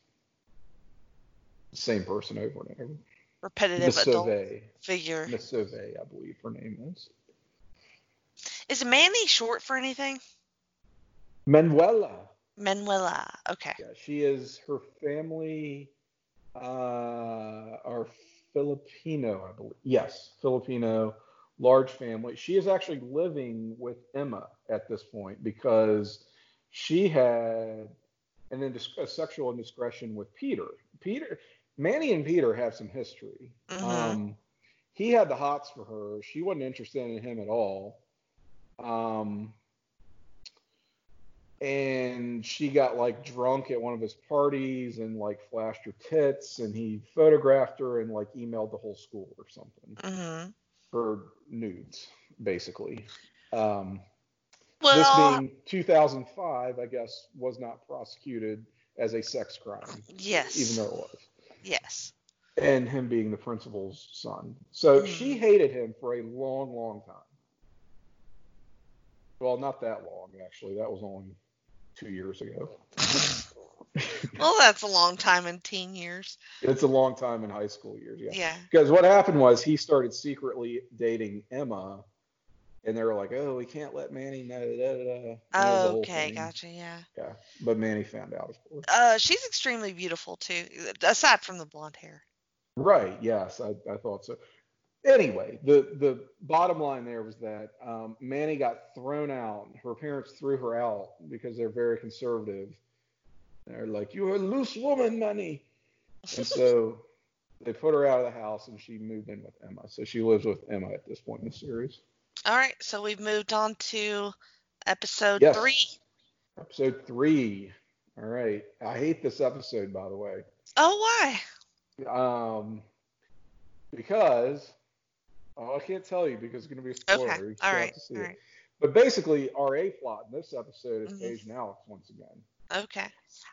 same person over and over. Repetitive Miss adult figure. Miss Sauvé, I believe her name is. Is Manny short for anything? Manuela. Manuela. Okay. Yeah, she is. Her family uh, are Filipino, I believe. Yes, Filipino, large family. She is actually living with Emma at this point because she had an indis- a sexual indiscretion with Peter. Peter, Manny, and Peter have some history. Mhm. Um, he had the hots for her. She wasn't interested in him at all. Um, and she got like drunk at one of his parties and like flashed her tits and he photographed her and like emailed the whole school or something hmm her nudes basically um, Well, this being 2005 i guess was not prosecuted as a sex crime yes. even though it was yes. and him being the principal's son so Mhm. she hated him for a long long time well not that long actually that was only two years ago Well, that's a long time in teen years. It's a long time in high school years, yeah. Yeah. Because what happened was he started secretly dating Emma, and they were like, "Oh, we can't let Manny know." Da, da, da. And it was a Oh, okay, gotcha. Yeah. Yeah, but Manny found out, of course. Uh, she's extremely beautiful too, aside from the blonde hair. Right? Yes, I, I thought so. Anyway, the the bottom line there was that um, Manny got thrown out. Her parents threw her out because they're very conservative. They're like, "You're a loose woman, Manny," and so they put her out of the house, and she moved in with Emma. So she lives with Emma at this point in the series. All right, so we've moved on to episode Yes. three. Episode three. All right. I hate this episode, by the way, Oh, why? um, because oh, I can't tell you because it's going to be a spoiler. Okay. You All right. to see All it. right. But basically, our A plot in this episode is Mhm. Paige and Alex once again. Okay.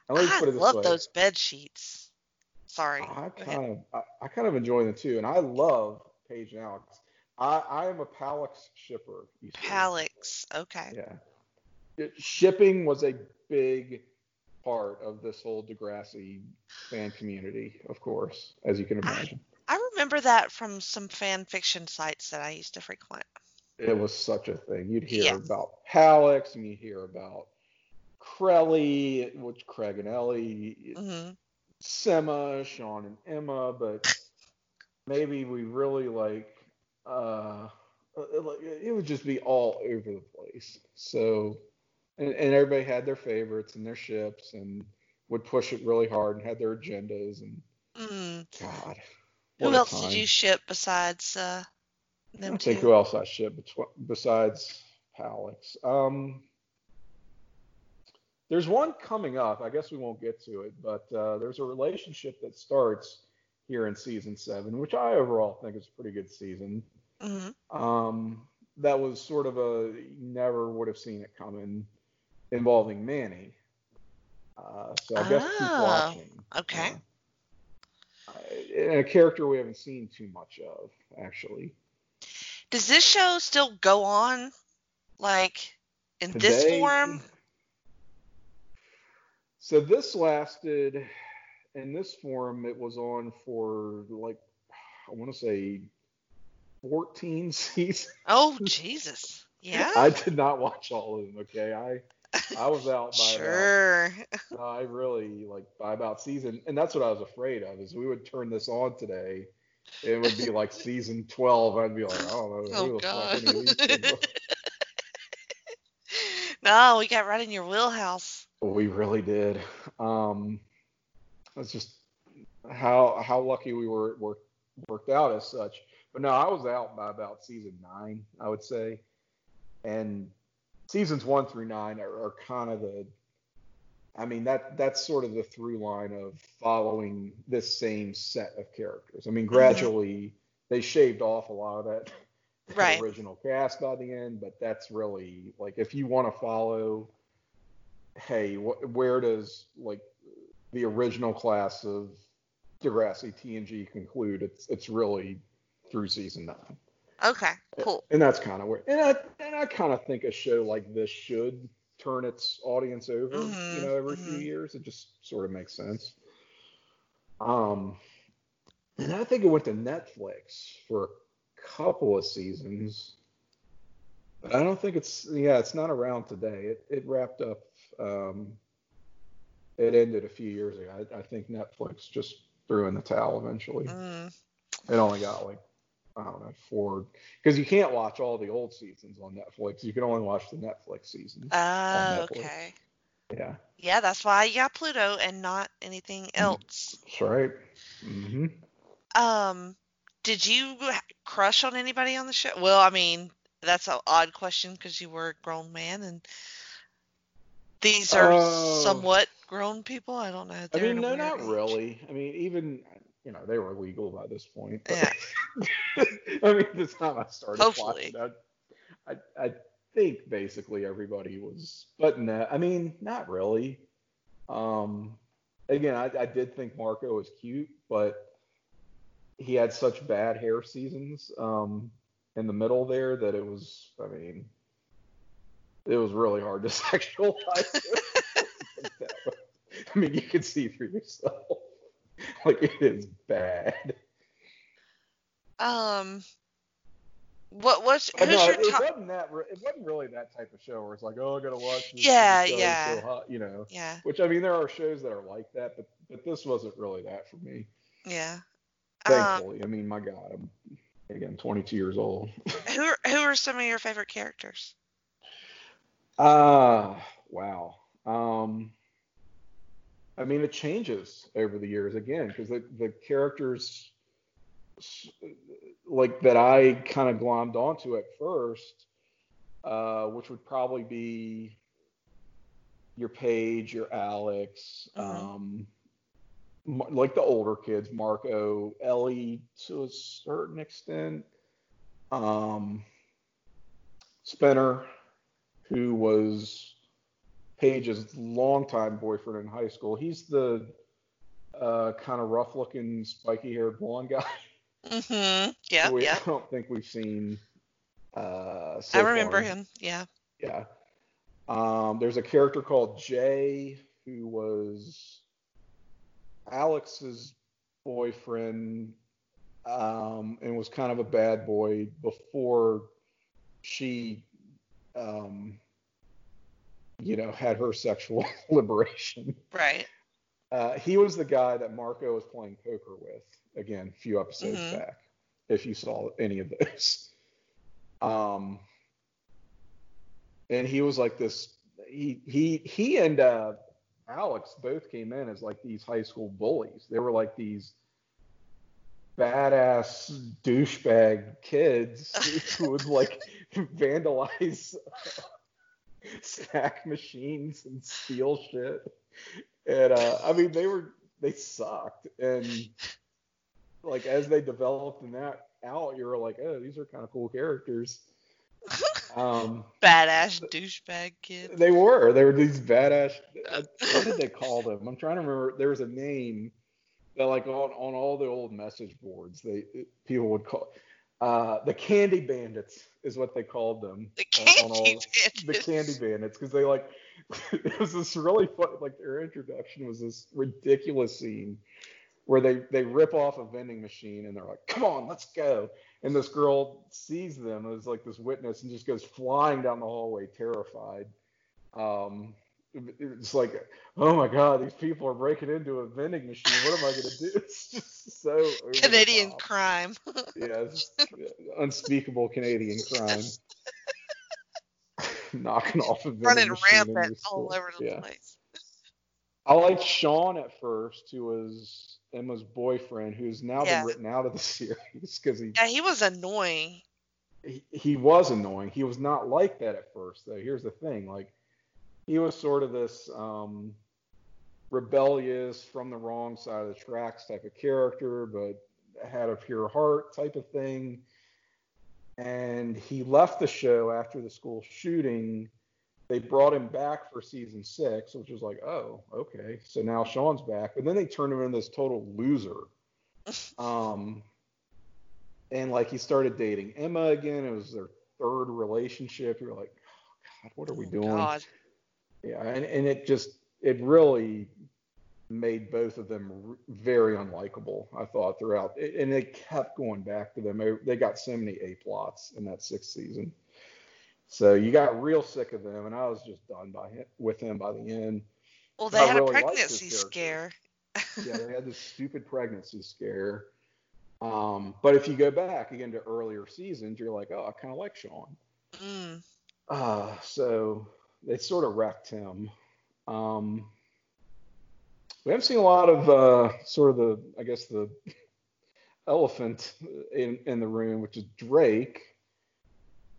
And let me I put it this love way. those bed sheets. Sorry. I kind of, I, I kind of enjoy them too, and I love Paige and Alex. I, I am a Palix shipper. Palix. Okay. Yeah. It- shipping was a big part of this whole Degrassi fan community, of course, as you can imagine. I remember that from some fan fiction sites that I used to frequent. It was such a thing. You'd hear Yeah. about Palix and you'd hear about Crelly, which Craig and Ellie, hmm Semma, Sean and Emma, but maybe we really like uh uh, it would just be all over the place. So and, and everybody had their favorites and their ships and would push it really hard and had their agendas and Mm. God. Who else did you ship besides uh, I them don't two? think who else I ship betw- besides Palix. Um, there's one coming up. I guess we won't get to it, but uh, there's a relationship that starts here in season seven, which I overall think is a pretty good season. Hmm Um, that was sort of a you never would have seen it coming involving Manny. Uh, so I guess keep Oh, watching. okay. Uh, and a character we haven't seen too much of, actually. Does this show still go on, like in this form? So this lasted, in this form, it was on for like, I want to say 14 seasons. Oh Jesus! Yeah. I did not watch all of them, okay? I I was out by sure. about, I really, like, by about season, and that's what I was afraid of, is we would turn this on today. It would be like season 12. I'd be like, I don't know Oh God. fuck any of these people no, we got right in your wheelhouse. We really did. Um, it's just how how lucky we were it worked worked out as such. But no, I was out by about season nine, I would say, and seasons one through nine are, are kind of the. I mean that that's sort of the through line of following this same set of characters. I mean, mm-hmm. gradually they shaved off a lot of that, that Right. original cast by the end, but that's really like if you want to follow hey, wh- where does like the original class of Degrassi TNG conclude? It's it's really through season nine, Okay, cool. and that's kind of where. And I and I kind of think a show like this should turn its audience over, Mhm, you know, every few mhm. years. It just sort of makes sense. Um, and I think it went to Netflix for a couple of seasons. But I don't think it's yeah, it's not around today. It it wrapped up. Um, it ended a few years ago. I, I think Netflix just threw in the towel eventually. Mm, It only got like I don't know four because you can't watch all the old seasons on Netflix. You can only watch the Netflix seasons. oh, okay. Yeah, Yeah, that's why you got Pluto and not anything Mm. else. that's right. hmm Um, did you crush on anybody on the show? Well, I mean, that's an odd question because you were a grown man, and these are Oh. somewhat grown people. I don't know. I mean, no, not really. I mean, even you know they were legal by this point. but- Yeah. I mean, the time I started Hopefully. watching, I, I, I think basically everybody was, but no, I mean, not really. Um, again, I, I did think Marco was cute, but he had such bad hair seasons um, in the middle there that it was, I mean, it was really hard to sexualize. I mean, you can see for yourself. Like it is bad. Um, what But who's no, your it top? wasn't that. It wasn't really that type of show where it's like, oh, I gotta watch this. Yeah, show yeah. So hot, you know. Yeah, Which I mean, there are shows that are like that, but but this wasn't really that for me. yeah. Um, Thankfully, I mean, my God, I'm again 22 years old. who are, who are some of your favorite characters? Ah, wow. Um, I mean, it changes over the years again because the the characters like that I kind of glommed onto at first, uh, which would probably be your Paige, your Alex, Mhm. um, like the older kids, Marco, Ellie to a certain extent, um, Spinner, who was Paige's longtime boyfriend in high school. He's the uh, kind of rough-looking, spiky-haired blonde guy. Mm-hmm. Yeah, we, yeah. I don't think we've seen. Uh, so I remember far. him. Yeah. Yeah. Um, there's a character called Jay who was Alex's boyfriend um, and was kind of a bad boy before she, um, you know, had her sexual liberation. Right. Uh, he was the guy that Marco was playing poker with again a few episodes Mhm. back. If you saw any of those, um, and he was like this. he he he and uh, Alex both came in as like these high school bullies. They were like these badass douchebag kids who would like vandalize snack machines and steal shit. And uh, I mean, they were they sucked. And like as they developed and that out, you were like, oh, these are kind of cool characters. Um, badass douchebag kids. They were. They were these badass. What did they call them? I'm trying to remember. There was a name that, like, on on all the old message boards, they people would call uh, the Candy Bandits is what they called them. The Candy all, Bandits. The Candy Bandits, because they like it was this really fun. Like their introduction was this ridiculous scene where they they rip off a vending machine and they're like, "Come on, let's go!" And this girl sees them as like this witness and just goes flying down the hallway, terrified. Um, it's like, oh my god, these people are breaking into a vending machine. What am I gonna do? It's just so Canadian crime. yeah, unspeakable Canadian crime. Knocking off a vending running machine rampant all over the yeah. place. I liked Sean at first, who was Emma's boyfriend, who's now yeah. been written out of the series because he. Yeah, he was annoying. He, he was annoying. He was not like that at first, though. Here's the thing: like, he was sort of this um, rebellious, from the wrong side of the tracks type of character, but had a pure heart type of thing. And he left the show after the school shooting they brought him back for season six, which was like, oh, okay. So now Sean's back. But then they turned him into this total loser. Um, and like he started dating Emma again. It was their third relationship. You're like, oh, God, what are we oh, doing? God. Yeah, and, and it just it really made both of them very unlikable. I thought throughout, and they kept going back to them. They got so many A plots in that sixth season. So you got real sick of them, and I was just done by him, with him by the end. Well, they I had really a pregnancy scare. yeah, they had this stupid pregnancy scare. Um, but if you go back again to earlier seasons, you're like, oh, I kind of like Sean. Mm. Uh, so they sort of wrecked him. Um, we haven't seen a lot of uh, sort of the, I guess, the elephant in, in the room, which is Drake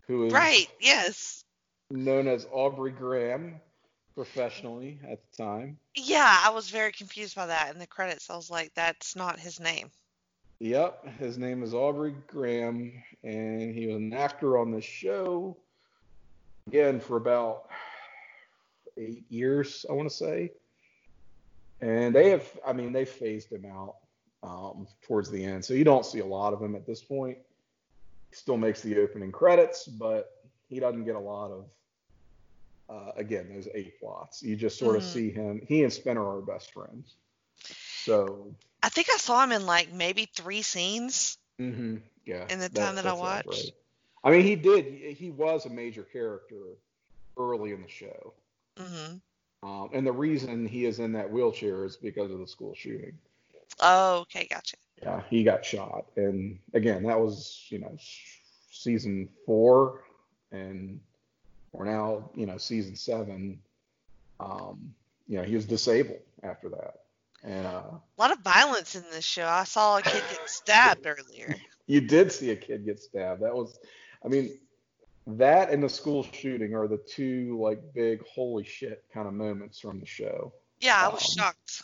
who is right, yes, known as Aubrey Graham professionally at the time. Yeah, I was very confused by that in the credits. I was like, that's not his name. Yep, his name is Aubrey Graham, and he was an actor on the show again for about eight years, I want to say. And they have, I mean, they phased him out um, towards the end, so you don't see a lot of him at this point He still makes the opening credits, but he doesn't get a lot of uh, again those eight plots. You just sort mm-hmm. of see him. He and Spinner are best friends. So I think I saw him in like maybe three scenes. Mm-hmm. Yeah. In the time that, that I watched. Right. I mean, he did. He was a major character early in the show. Mm-hmm. Um, and the reason he is in that wheelchair is because of the school shooting. Oh, okay, gotcha. Yeah, he got shot, and again, that was you know season four, and we're now you know season seven. Um, you know, he was disabled after that, and uh, a lot of violence in this show. I saw a kid get stabbed earlier. You did see a kid get stabbed. That was, I mean, that and the school shooting are the two like big holy shit kind of moments from the show. Yeah, I was um, shocked.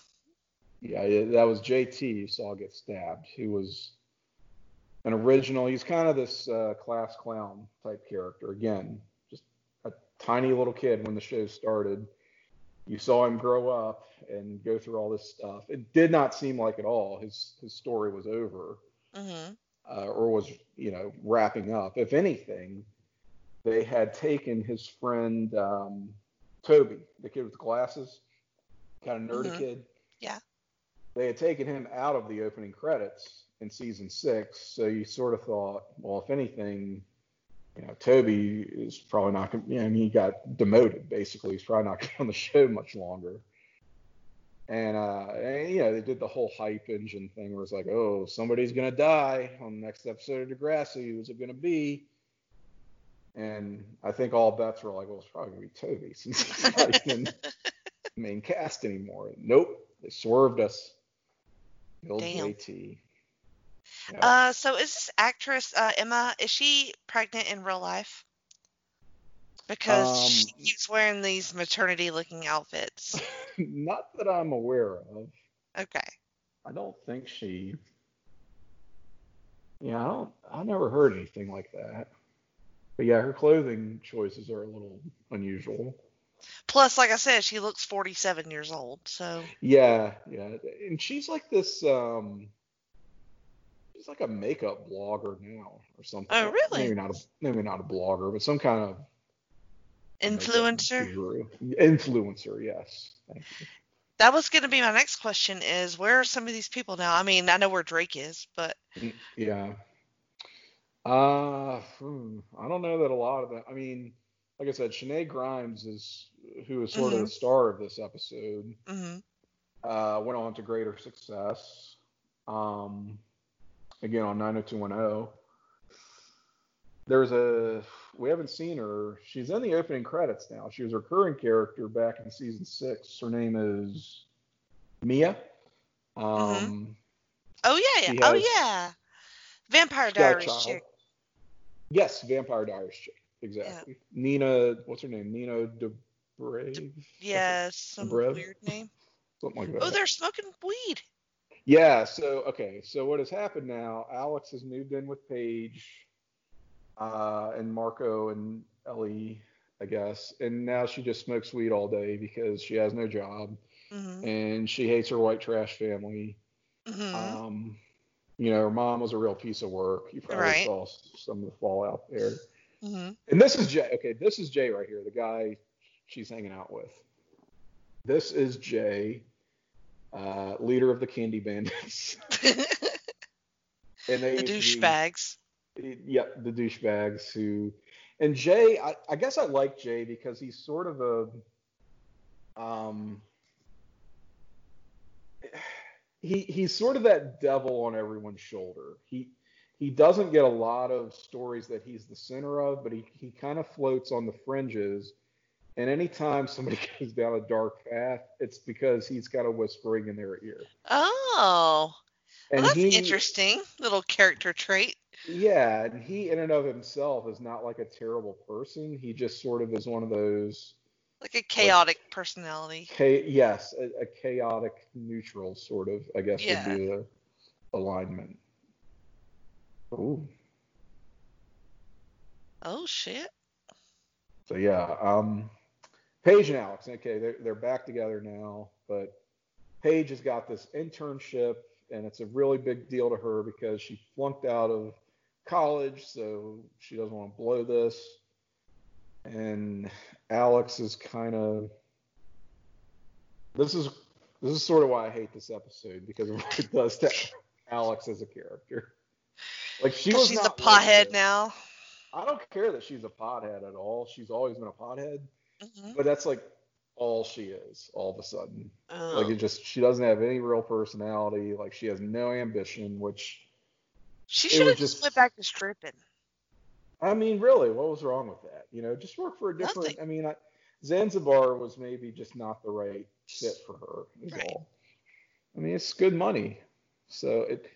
Yeah, that was JT you saw get stabbed. He was an original. He's kind of this uh, class clown type character. Again, just a tiny little kid when the show started. You saw him grow up and go through all this stuff. It did not seem like at all his his story was over, mm-hmm. uh, or was you know wrapping up. If anything, they had taken his friend um, Toby, the kid with the glasses, kind of nerdy mm-hmm. kid. Yeah they had taken him out of the opening credits in season six, so you sort of thought, well, if anything, you know, Toby is probably not going. You know, he got demoted basically. He's probably not going to be on the show much longer. And, uh, and you know, they did the whole hype engine thing where it's like, oh, somebody's going to die on the next episode of Degrassi. Who's it going to be? And I think all bets were like, well, it's probably gonna be Toby since he's not in main cast anymore. Nope, they swerved us. Bill Damn. JT. Yeah. Uh, so is this actress uh, Emma? Is she pregnant in real life? Because she Um, keeps wearing these maternity-looking outfits. not that I'm aware of. Okay. I don't think she. Yeah, I don't. I never heard anything like that. But yeah, her clothing choices are a little unusual. Plus, like I said, she looks 47 years old. So Yeah, yeah, and she's like this. um She's like a makeup blogger now, or something. Oh, really? Maybe not a maybe not a blogger, but some kind of influencer. Influencer, yes. Thank you. That was going to be my next question: is where are some of these people now? I mean, I know where Drake is, but Mm, Yeah. Uh, hmm, I don't know that a lot of them. I mean, like I said, Shenae Grimes is who is sort of Mhm. the star of this episode. mhm. Uh, went on to greater success. Um, again on 90210. There's a we haven't seen her. She's in the opening credits now. She was a recurring character back in season six. Her name is Mia. Um, oh yeah, yeah. She oh yeah, Vampire She's got a Diaries chick. Yes, Vampire Diaries chick. Exactly. Nina, what's her name? Nina DeBrave? Yeah, some Brev? weird name. Something like that. Oh, they're smoking weed. Yeah, so okay, so what has happened now? Alex has moved in with Paige, uh, and Marco and Ellie, I guess, and now she just smokes weed all day because she has no job hmm and she hates her white trash family. hmm Um, you know, her mom was a real piece of work. You probably Right. saw some of the fallout there. hmm And this is Jay. Okay, this is Jay right here, the guy she's hanging out with. This is Jay, uh, leader of the Candy Bandits. and they the used to be- douchebags. Yep, the douchebags who, and Jay, I, I guess I like Jay because he's sort of a, um, he he's sort of that devil on everyone's shoulder. He he doesn't get a lot of stories that he's the center of, but he he kind of floats on the fringes. And anytime somebody goes down a dark path, it's because he's kind of whispering in their ear. Oh, well, that's he, interesting. Little character trait. Yeah, and he in and of himself is not like a terrible person. He just sort of is one of those Like a chaotic personality. cha- yes, a, a chaotic neutral sort of, I guess Yeah. would be the alignment. Ooh. Oh shit. So yeah, um Paige and Alex, okay, they're they're back together now, but Paige has got this internship and it's a really big deal to her because she flunked out of college, so she doesn't want to blow this. And Alex is kind of this is this is sort of why I hate this episode because of what it does to Alex as a character. Like she was she's a like pothead now. I don't care that she's a pothead at all. She's always been a pothead, Mhm. but that's like all she is all of a sudden. Oh. Like it just she doesn't have any real personality. Like she has no ambition, which she should have just just- went back to stripping. I mean, really, what was wrong with that? You know, just work for a different. Nothing. I mean, I, Zanzibar was maybe just not the right fit for her. Is Right. all. I mean, it's good money, so it.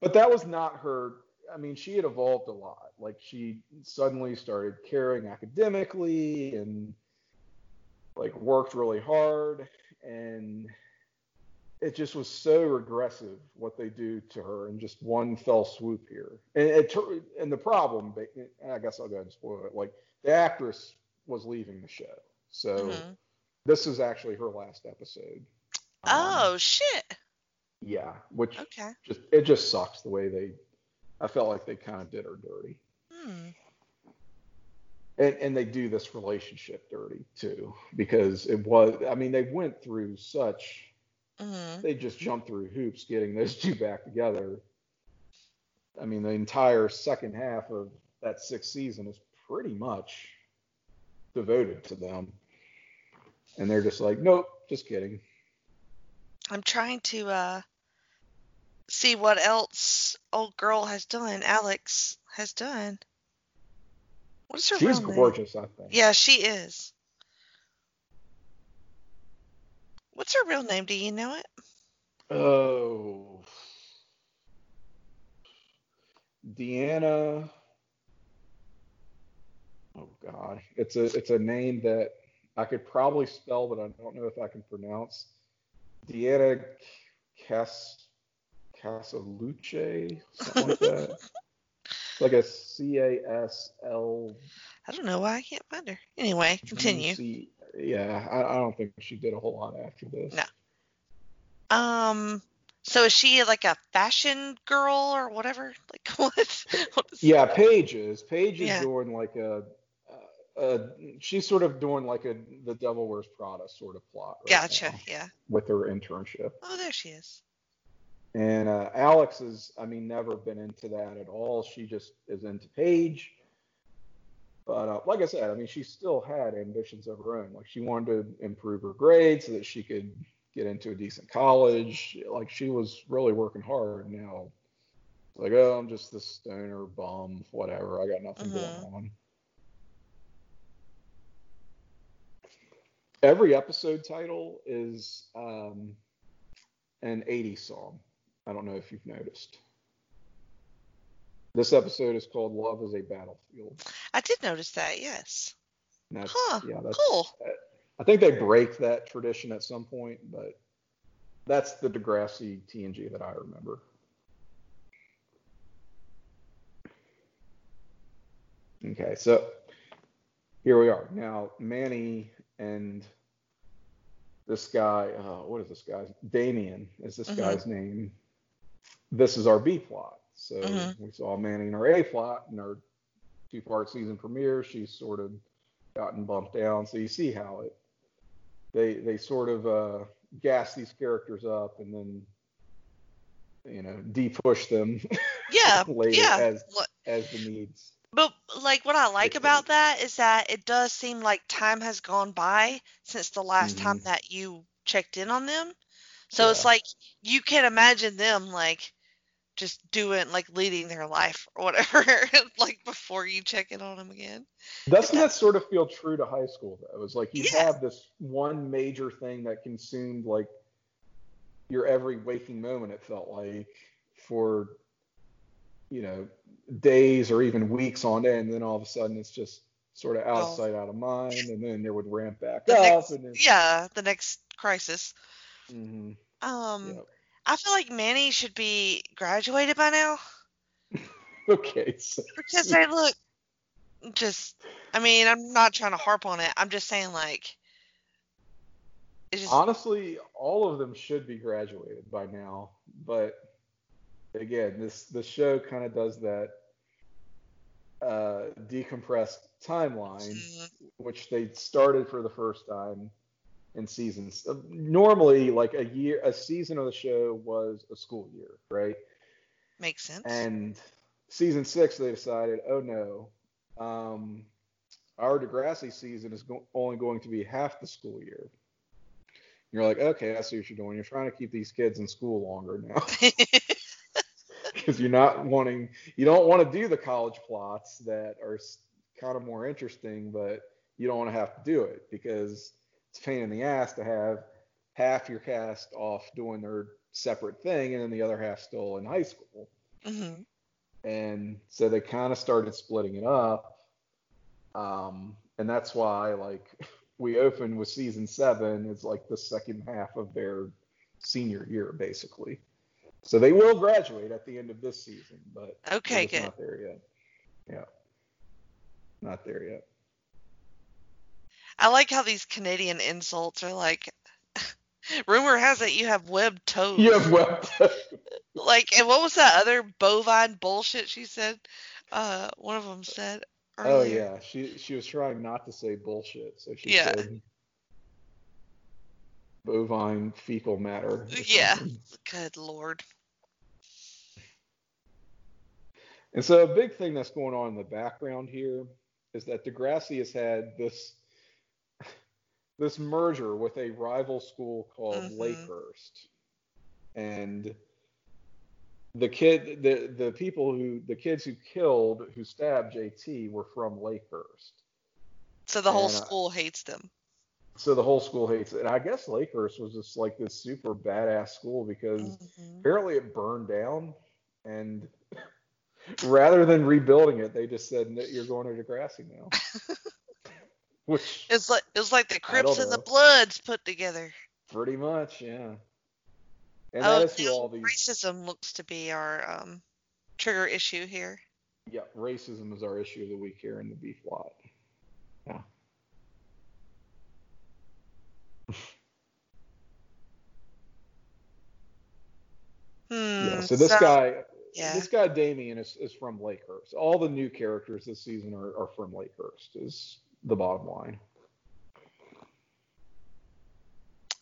But that was not her. I mean, she had evolved a lot. Like she suddenly started caring academically and like worked really hard and it just was so regressive what they do to her in just one fell swoop here. And it and the problem, and I guess I'll go ahead and spoil it. Like the actress was leaving the show, so Mhm. this is actually her last episode. Um, Oh shit. yeah, which Okay. just it just sucks the way they. I felt like they kind of did her dirty, Hmm. and and they do this relationship dirty too because it was. I mean, they went through such hmm they just jumped through hoops getting those two back together. I mean, the entire second half of that sixth season is pretty much devoted to them. And they're just like, nope, just kidding. I'm trying to uh see what else old girl has done. Alex has done. What's her She's real name? gorgeous, I think. Yeah, she is. What's her real name? Do you know it? Oh. Deanna. Oh God, it's a it's a name that I could probably spell, but I don't know if I can pronounce. Deanna Cas Casaluce, something like that. Like a C A S L. I don't know why I can't find her. Anyway, continue. Yeah, I, I don't think she did a whole lot after this. No. Um. So is she like a fashion girl or whatever? Like what? Yeah, Paige is. Paige is Yeah. doing like a, uh, uh, she's sort of doing like a the Devil Wears Prada sort of plot. Right Gotcha. now Yeah. with her internship, Oh, there she is. and uh, Alex is, I mean, never been into that at all. She just is into Paige. But uh, like I said, I mean, she still had ambitions of her own. Like she wanted to improve her grades so that she could get into a decent college. Like she was really working hard. Now, like, oh, I'm just this stoner bum, whatever. I got nothing Mhm. going on. Every episode title is um, an 80s song. I don't know if you've noticed. This episode is called "Love Is a Battlefield." I did notice that. Yes. Huh. Yeah, that's Cool. I think they break that tradition at some point, but that's the Degrassi TNG that I remember. Okay, so here we are. Now, Manny and this guy, uh, what is this guy's? Damien is this Mhm. guy's name. This is our B plot. So Mhm. we saw Manny in our A plot in our two part season premiere. She's sort of gotten bumped down. So you see how it they they sort of uh, gas these characters up and then you know de-push them Yeah. later yeah. as as the needs. But like what I like about that is that it does seem like time has gone by since the last time Mhm. that you checked in on them. So it's like you can imagine them like just doing like leading their life or whatever like before you check in on them again. Doesn't that sort of feel true to high school though? It's like you Yeah. have this one major thing that consumed like your every waking moment. It felt like for you know days or even weeks on end. And then all of a sudden it's just sort of out of sight, out of mind, and then it would ramp back The up. next- and then, Yeah, the next crisis. Mhm. Um Yep. I feel like Manny should be graduated by now Okay. So, because they look just I mean, I'm not trying to harp on it. I'm just saying like just honestly, all of them should be graduated by now, but again, this the show kind of does that uh, decompressed timeline, Mm, which they started for the first time in seasons. Uh, Normally, like a year, a season of the show was a school year, right? makes sense. And season six, they decided, oh no, um, our Degrassi season is go- only going to be half the school year. You're like, okay, I see what you're doing. You're trying to keep these kids in school longer now because you're not wanting, you don't want to do the college plots that are kind of more interesting, but you don't want to have to do it because it's a pain in the ass to have half your cast off doing their separate thing and then the other half still in high school. Hmm and so they kind of started splitting it up. Um, and that's why like we opened with season seven it's like the second half of their senior year basically. So they will graduate at the end of this season but Okay, good. not there yet. Yeah. Not there yet I like how these Canadian insults are like rumor has it you have webbed toes. you have web Like and what was that other bovine bullshit she said? Uh one of them said oh yeah she she was trying not to say bullshit so she Yeah. said bovine fecal matter Yeah. something. Good lord. And so a big thing that's going on in the background here is that Degrassi has had this this merger with a rival school called Mhm. Lakehurst. And the kid, the the people who the kids who killed, who stabbed JT, were from Lakehurst. So the whole And, school hates them. So the whole school hates it. And I guess Lakehurst was just like this super badass school because Mhm. apparently it burned down and rather than rebuilding it they just said you're going to Degrassi now which It's like it's like the Crips and the. Bloods put together. pretty much yeah and oh, that is who all these racism looks to be our um, trigger issue here. yeah racism is our issue of the week here in the beef lot yeah Hmm. yeah so this guy yeah. this guy Damien is, is from Lakehurst all the new characters this season are, are from Lakehurst is the bottom line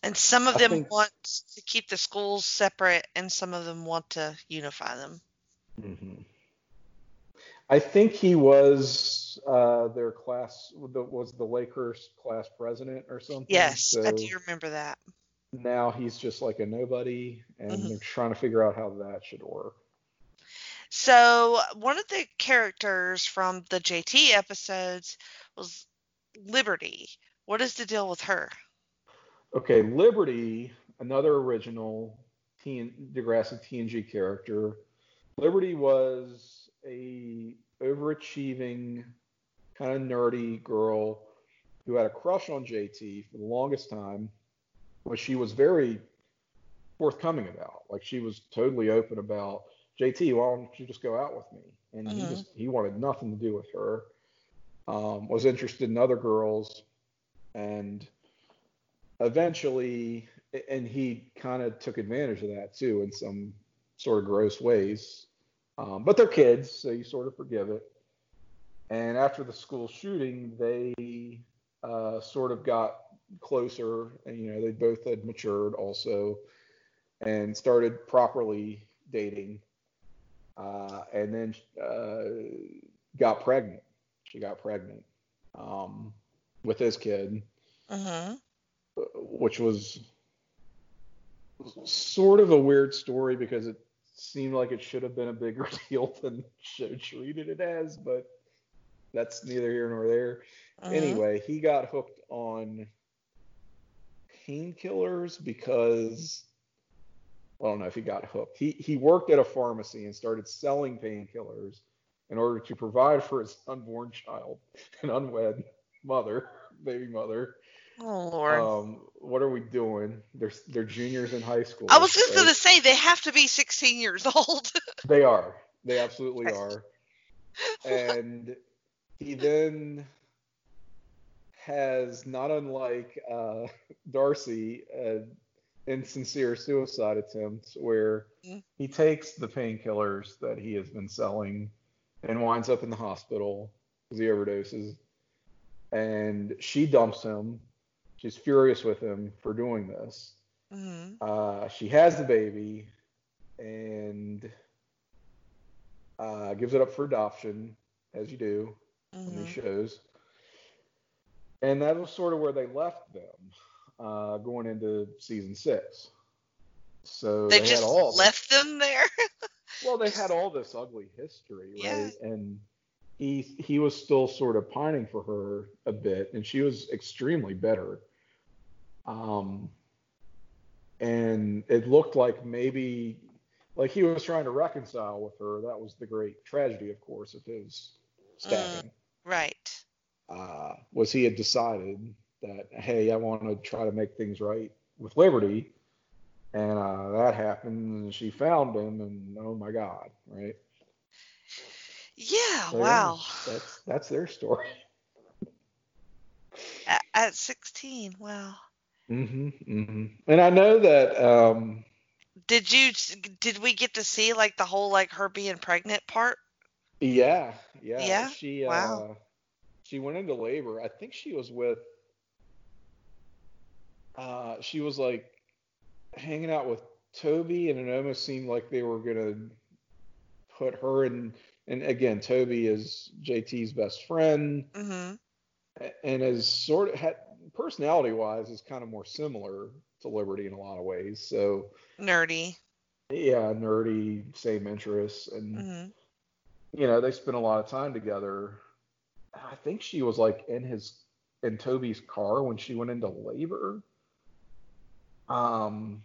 And some of I them think- want to keep the schools separate, and some of them want to unify them. hmm I think he was uh, their class was the Lakers class president or something. Yes, I So do remember that. now he's just like a nobody, and Mhm. they're trying to figure out how that should work. So one of the characters from the JT episodes was Liberty. What is the deal with her? Okay, Liberty, another original TN, Degrassi TNG character. Liberty was a overachieving, kind of nerdy girl who had a crush on JT for the longest time, which she was very forthcoming about. Like she was totally open about JT. Why don't you just go out with me? And he Mhm. just he wanted nothing to do with her. Um, was interested in other girls, and eventually, and he kind of took advantage of that too in some sort of gross ways. Um, but they're kids, so you sort of forgive it. And after the school shooting, they uh, sort of got closer, and you know they both had matured also, and started properly dating. Uh, and then uh, got pregnant. She got pregnant um, with his kid Mm-hmm. which was sort of a weird story because it seemed like it should have been a bigger deal than show treated it as, but that's neither here nor there. Mm-hmm. Anyway, he got hooked on painkillers because I don't know if he got hooked. He he worked at a pharmacy and started selling painkillers in order to provide for his unborn child, an unwed mother, baby mother. Oh Lord. Um, what are we doing? They're they're juniors in high school. I was just right? gonna say they have to be 16 years old. They are. They absolutely are. And he then has, not unlike uh, Darcy, an insincere suicide attempt where Mm. he takes the painkillers that he has been selling and winds up in the hospital because he overdoses. And she dumps him. She's furious with him for doing this. hmm Uh, she has the baby and uh, gives it up for adoption, as you do in hmm these shows. And that was sort of where they left them uh, going into season six. So They they, just had all this- left them there. well, they had all this ugly history, Yeah. right? And he he was still sort of pining for her a bit, and she was extremely bitter. Um, and it looked like maybe like he was trying to reconcile with her. That was the great tragedy, of course, of his stabbing. right. Uh, was he had decided that hey, I want to try to make things right with Liberty, and uh, that happened, and she found him, and oh my God, right? Yeah. So, yeah, wow. that's that's their story. At, at 16. Wow. hmm hmm And I know that um, Did you? Did we get to see like the whole like her being pregnant part? yeah, yeah, Yeah? She Wow. uh, she went into labor. I think she was with. Uh, she was like hanging out with Toby, and it almost seemed like they were gonna put her in. And again, Toby is JT's best friend, hmm and is sort of had personality wise is kind of more similar to Liberty in a lot of ways. So Nerdy. yeah, nerdy, same interests, and hmm you know they spent a lot of time together. I think she was like in his in Toby's car when she went into labor. Um,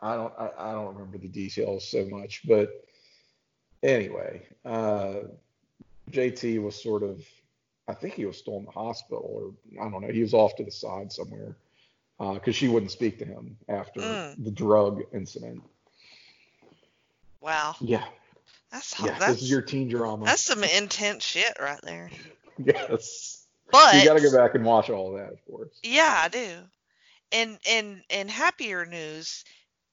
I don't I, I don't remember the details so much, but anyway, uh, JT was sort of I think he was still in the hospital or I don't know he was off to the side somewhere Uh because she wouldn't speak to him after Mm. the drug incident. Wow. Yeah, That's yeah, that's this is your teen drama. that's some intense shit right there. yes, But you got to go back and watch all that, of course. Yeah, I do. And in in happier news,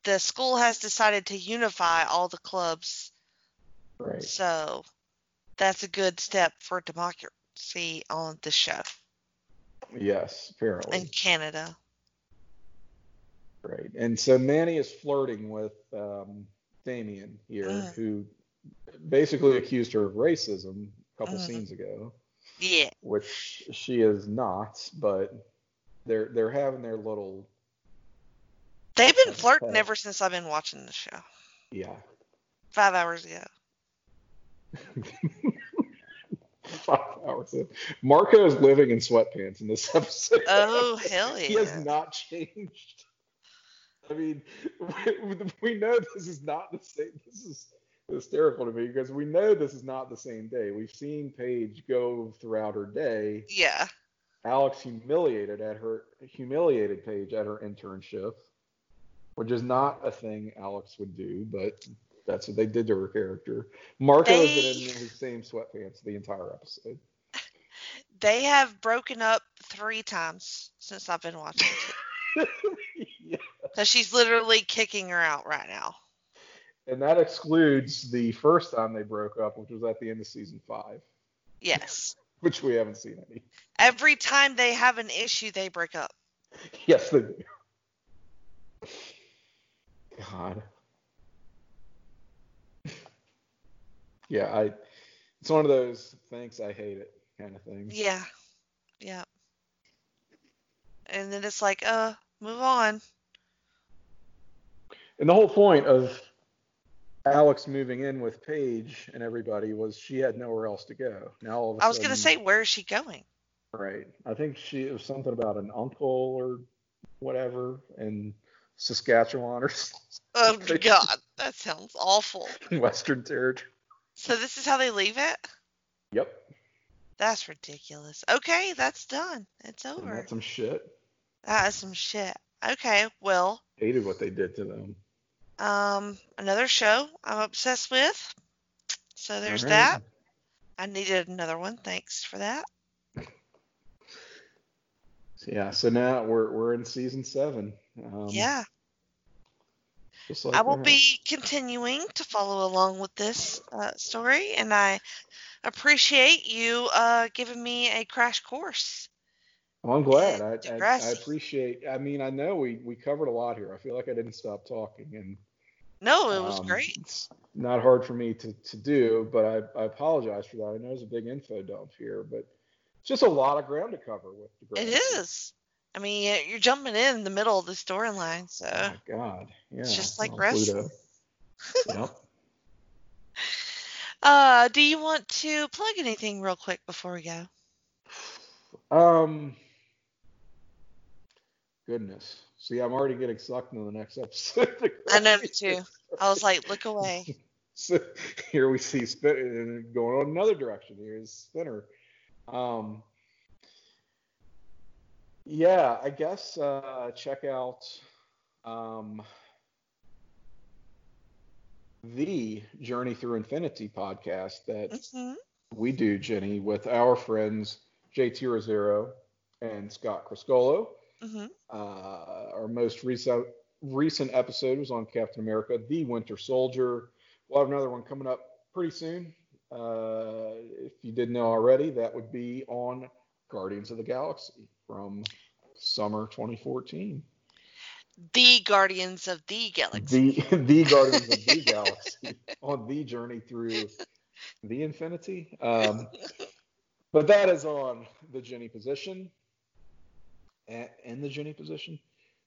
the school has decided to unify all the clubs. Right. So that's a good step for democracy on the show Yes, apparently. in Canada. Right. And so Manny is flirting with um, Damien here, Mm. who basically accused her of racism a couple Mhm. scenes ago, Yeah. which she is not, but they're they're having their little They've been flirting ever since I've been watching the show. yeah. Five hours ago. Five hours in. Marco is living in sweatpants in this episode. Oh hell yeah! he has not changed. I mean, we, we know this is not the same. This is hysterical to me because we know this is not the same day. We've seen Paige go throughout her day. Yeah. Alex humiliated at her humiliated Paige at her internship, which is not a thing Alex would do, but that's what they did to her character. Marco has been in his same sweatpants the entire episode. They have broken up three times since I've been watching yeah. So she's literally kicking her out right now. And that excludes the first time they broke up, which was at the end of season five, Yes. which we haven't seen any. Every time they have an issue, they break up. Yes, they do. God. Yeah, I. It's one of those thanks I hate it kind of things. Yeah. Yeah. And then it's like, uh, move on. And the whole point of Alex moving in with Paige and everybody was she had nowhere else to go. Now all of a I was gonna say, where is she going? Right. I think she it was something about an uncle or whatever in Saskatchewan or Oh something. God, that sounds awful. Western Territory. So this is how they leave it? Yep. That's ridiculous. Okay, that's done. It's And over. that's some shit. That is some shit. Okay, well, Hated what they did to them. Um, another show I'm obsessed with. So there's right. that. I needed another one. Thanks for that. Yeah. So now we're we're in season seven. Um, yeah. Like I will that. be continuing to follow along with this uh, story, and I appreciate you uh, giving me a crash course. Well, I'm glad. I, I, I appreciate. I mean, I know we we covered a lot here. I feel like I didn't stop talking, and No, it was um, great. It's not hard for me to to do, but I I apologize for that. I know there's a big info dump here, but it's just a lot of ground to cover with It Degrassi. is. I mean, you're jumping in, the middle of the storyline, so Oh my God. Yeah. it's just like wrestling. Yep. Uh, do you want to plug anything real quick before we go? Um. Goodness. See, I'm already getting sucked into the next episode. I know me too. I was like, look away. So here we see Spin going on another direction. Here's Spinner. Um, yeah, I guess uh, check out um, the Journey Through Infinity podcast that hmm we do, Jenny, with our friends JT Rosero and Scott Criscolo. Hmm Uh, our most recent recent episode was on Captain America: The Winter Soldier. We'll have another one coming up pretty soon. Uh, if you didn't know already, that would be on Guardians of the Galaxy from summer 2014. The Guardians of the Galaxy. The the Guardians of the Galaxy on the journey through the Infinity. Um, but that is on the Jenny position. In the Jenny position.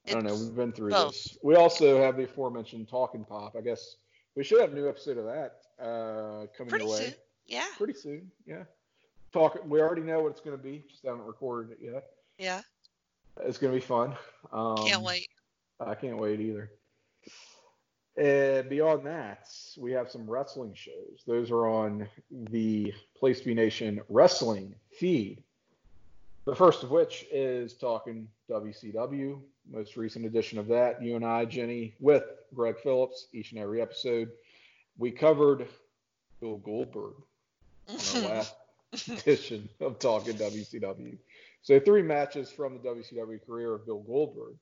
I don't know. We've been through both. this. We also have the aforementioned Talking Pop. I guess we should have a new episode of that uh, coming away. Pretty your way soon. Yeah. pretty soon. Yeah. Talk. We already know what it's going to be. Just haven't recorded it yet. Yeah. It's going to be fun. Um, Can't wait. I can't wait either. And beyond that, we have some wrestling shows. Those are on the Place to Be Nation wrestling feed. The first of which is talking WCW, most recent edition of that. You and I, Jenny, with Greg Phillips, each and every episode. We covered Bill Goldberg in our last edition of Talking WCW. So three matches from the WCW career of Bill Goldberg.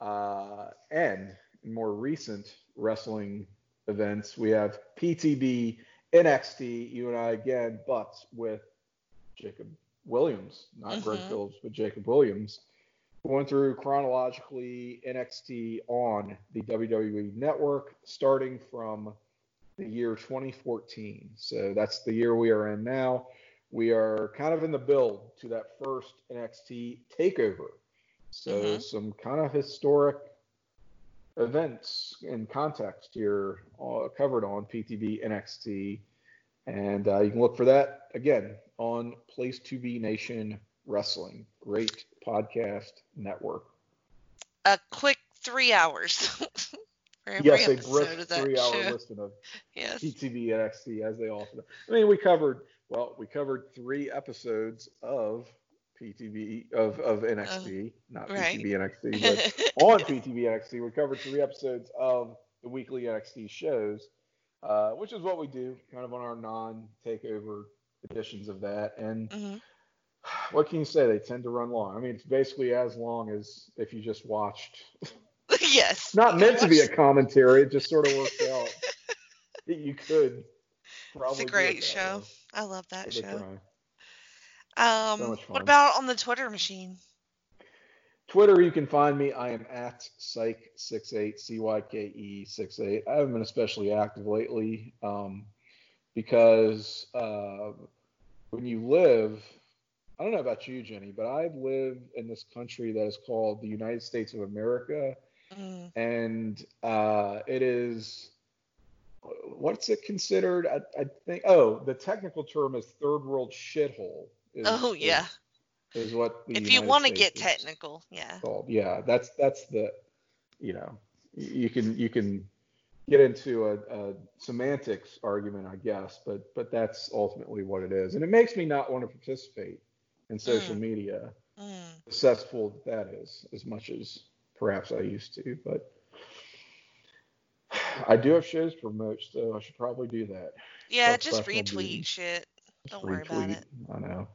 Uh, and in more recent wrestling events, we have PTB, NXT, you and I again, but with Jacob Williams, not Greg Mhm. Phillips, but Jacob Williams. Going through chronologically NXT on the WWE network, starting from the year 2014. So that's the year we are in now. We are kind of in the build to that first NXT takeover. So Mhm. some kind of historic events in context here uh, covered on PTB NXT. And uh, you can look for that again on Place to Be Nation Wrestling. Great podcast network. A quick three hours. yes, a brisk that three hour show. listing of Yes. PTB NXT as they often. I mean, we covered well, we covered three episodes of PTB of of NXT, not Uh, right. PTB NXT, but on PTB NXT, we covered three episodes of the weekly NXT shows, uh, which is what we do, kind of on our non-takeover editions of that. And Mhm. what can you say? They tend to run long. I mean, it's basically as long as if you just watched. yes. Not meant to be a commentary. It just sort of works out. that you could. Probably It's a great show. way. I love that show. Um, So what about on the Twitter machine? Twitter, you can find me. I am at Cyke68, C Y K E 68. I haven't been especially active lately um, because uh, when you live, I don't know about you, Jenny, but I live in this country that is called the United States of America, Mm, and uh, it is what's it considered? I, I think. Oh, the technical term is third world shithole. Is, Oh yeah. is, what the If you want to get technical, yeah. called. Yeah, that's that's the, you know, you can you can get into a, a semantics argument, I guess, but but that's ultimately what it is, and it makes me not want to participate in social media, Mm. successful that is, as much as perhaps I used to, but. I do have shows to promote, so I should probably do that. Yeah, Self just retweet shit. Don't worry about it. I know.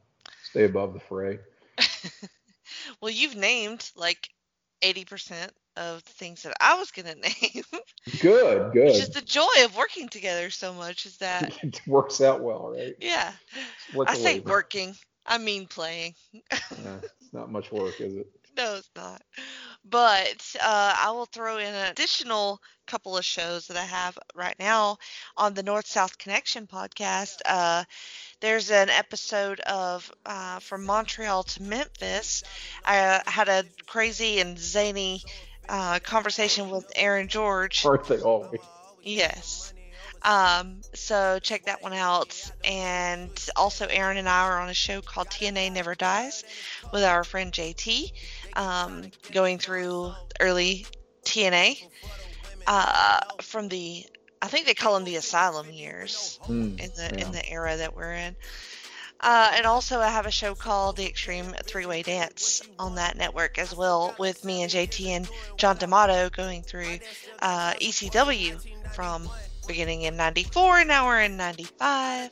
Stay above the fray. well, you've named like 80% of the things that I was going to name. Good, good. Which is the joy of working together so much is that, it works out well, right? yeah. I say labor. working. I mean playing. Yeah, it's not much work, is it? No, it's not. But uh, I will throw in an additional couple of shows that I have right now on the North South Connection podcast. Uh, there's an episode of uh, from Montreal to Memphis. I uh, had a crazy and zany uh, conversation with Aaron George. Aren't they always? Yes. Um, so check that one out. And also, Aaron and I are on a show called TNA Never Dies with our friend JT, um, going through early TNA uh, from the, I think they call them the Asylum years Hmm, in the yeah. in the era that we're in. Uh, and also, I have a show called The Extreme Three Way Dance on that network as well, with me and JT and John D'Amato going through uh, ECW from beginning in '94 and now we're in '95.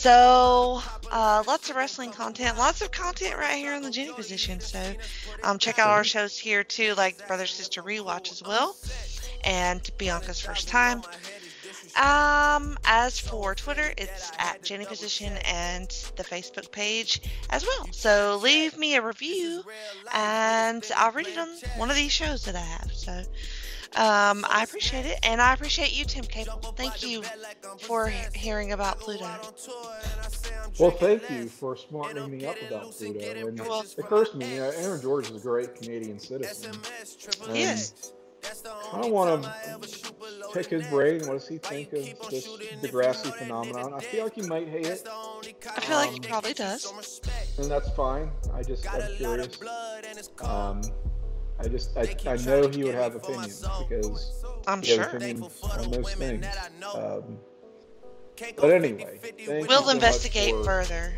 So, uh, lots of wrestling content, lots of content right here on the Jenny position. So, um, check out our shows here too, like Brother Sister Rewatch as well, and Bianca's First Time. Um, as for Twitter, it's at Jenny Position and the Facebook page as well. So leave me a review and I'll read it on one of these shows that I have. So um, I appreciate it. And I appreciate you, Tim Capel. Thank you for hearing about Pluto. Well, thank you for smartening me up about Pluto. And Well- it occurs to me, you know, Aaron George is a great Canadian citizen. And Yes. I don't want to pick his brain. What does he think of this Degrassi phenomenon? I feel like he might hate it, I feel like he Um, probably does. and that's fine. I just, I'm curious. Um, I just, I, I know he would have opinions because I'm he has sure. opinions on most things. Um, but anyway, thank We'll so much investigate for- further.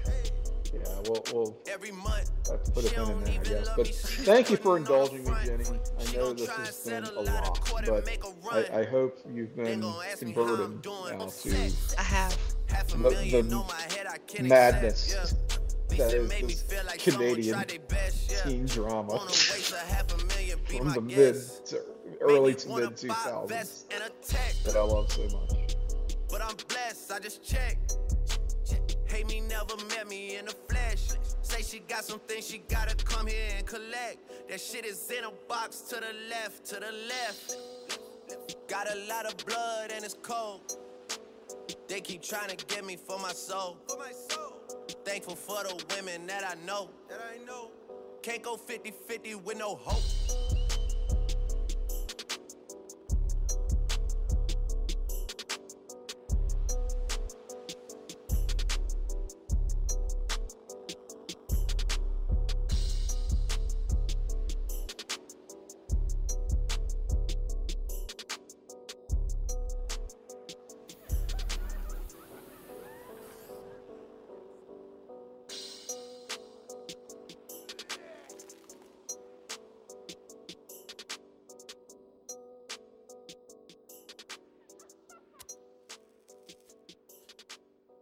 Yeah, we'll, we'll have to put a pin in there, I guess. But thank you for indulging me, Jenny. I know this has been a lot, but I, I hope you've been converted now to I have. the, the madness that is this Canadian teen drama from the mid to early to mid 2000s that I love so much. But I'm blessed, I just checked. Hate me, never met me in the flesh. Say she got some things she gotta come here and collect. That shit is in a box to the left, to the left. Got a lot of blood and it's cold. They keep trying to get me for my soul. For my soul. Thankful for the women that I know. That I know. Can't go 50-50 with no hope.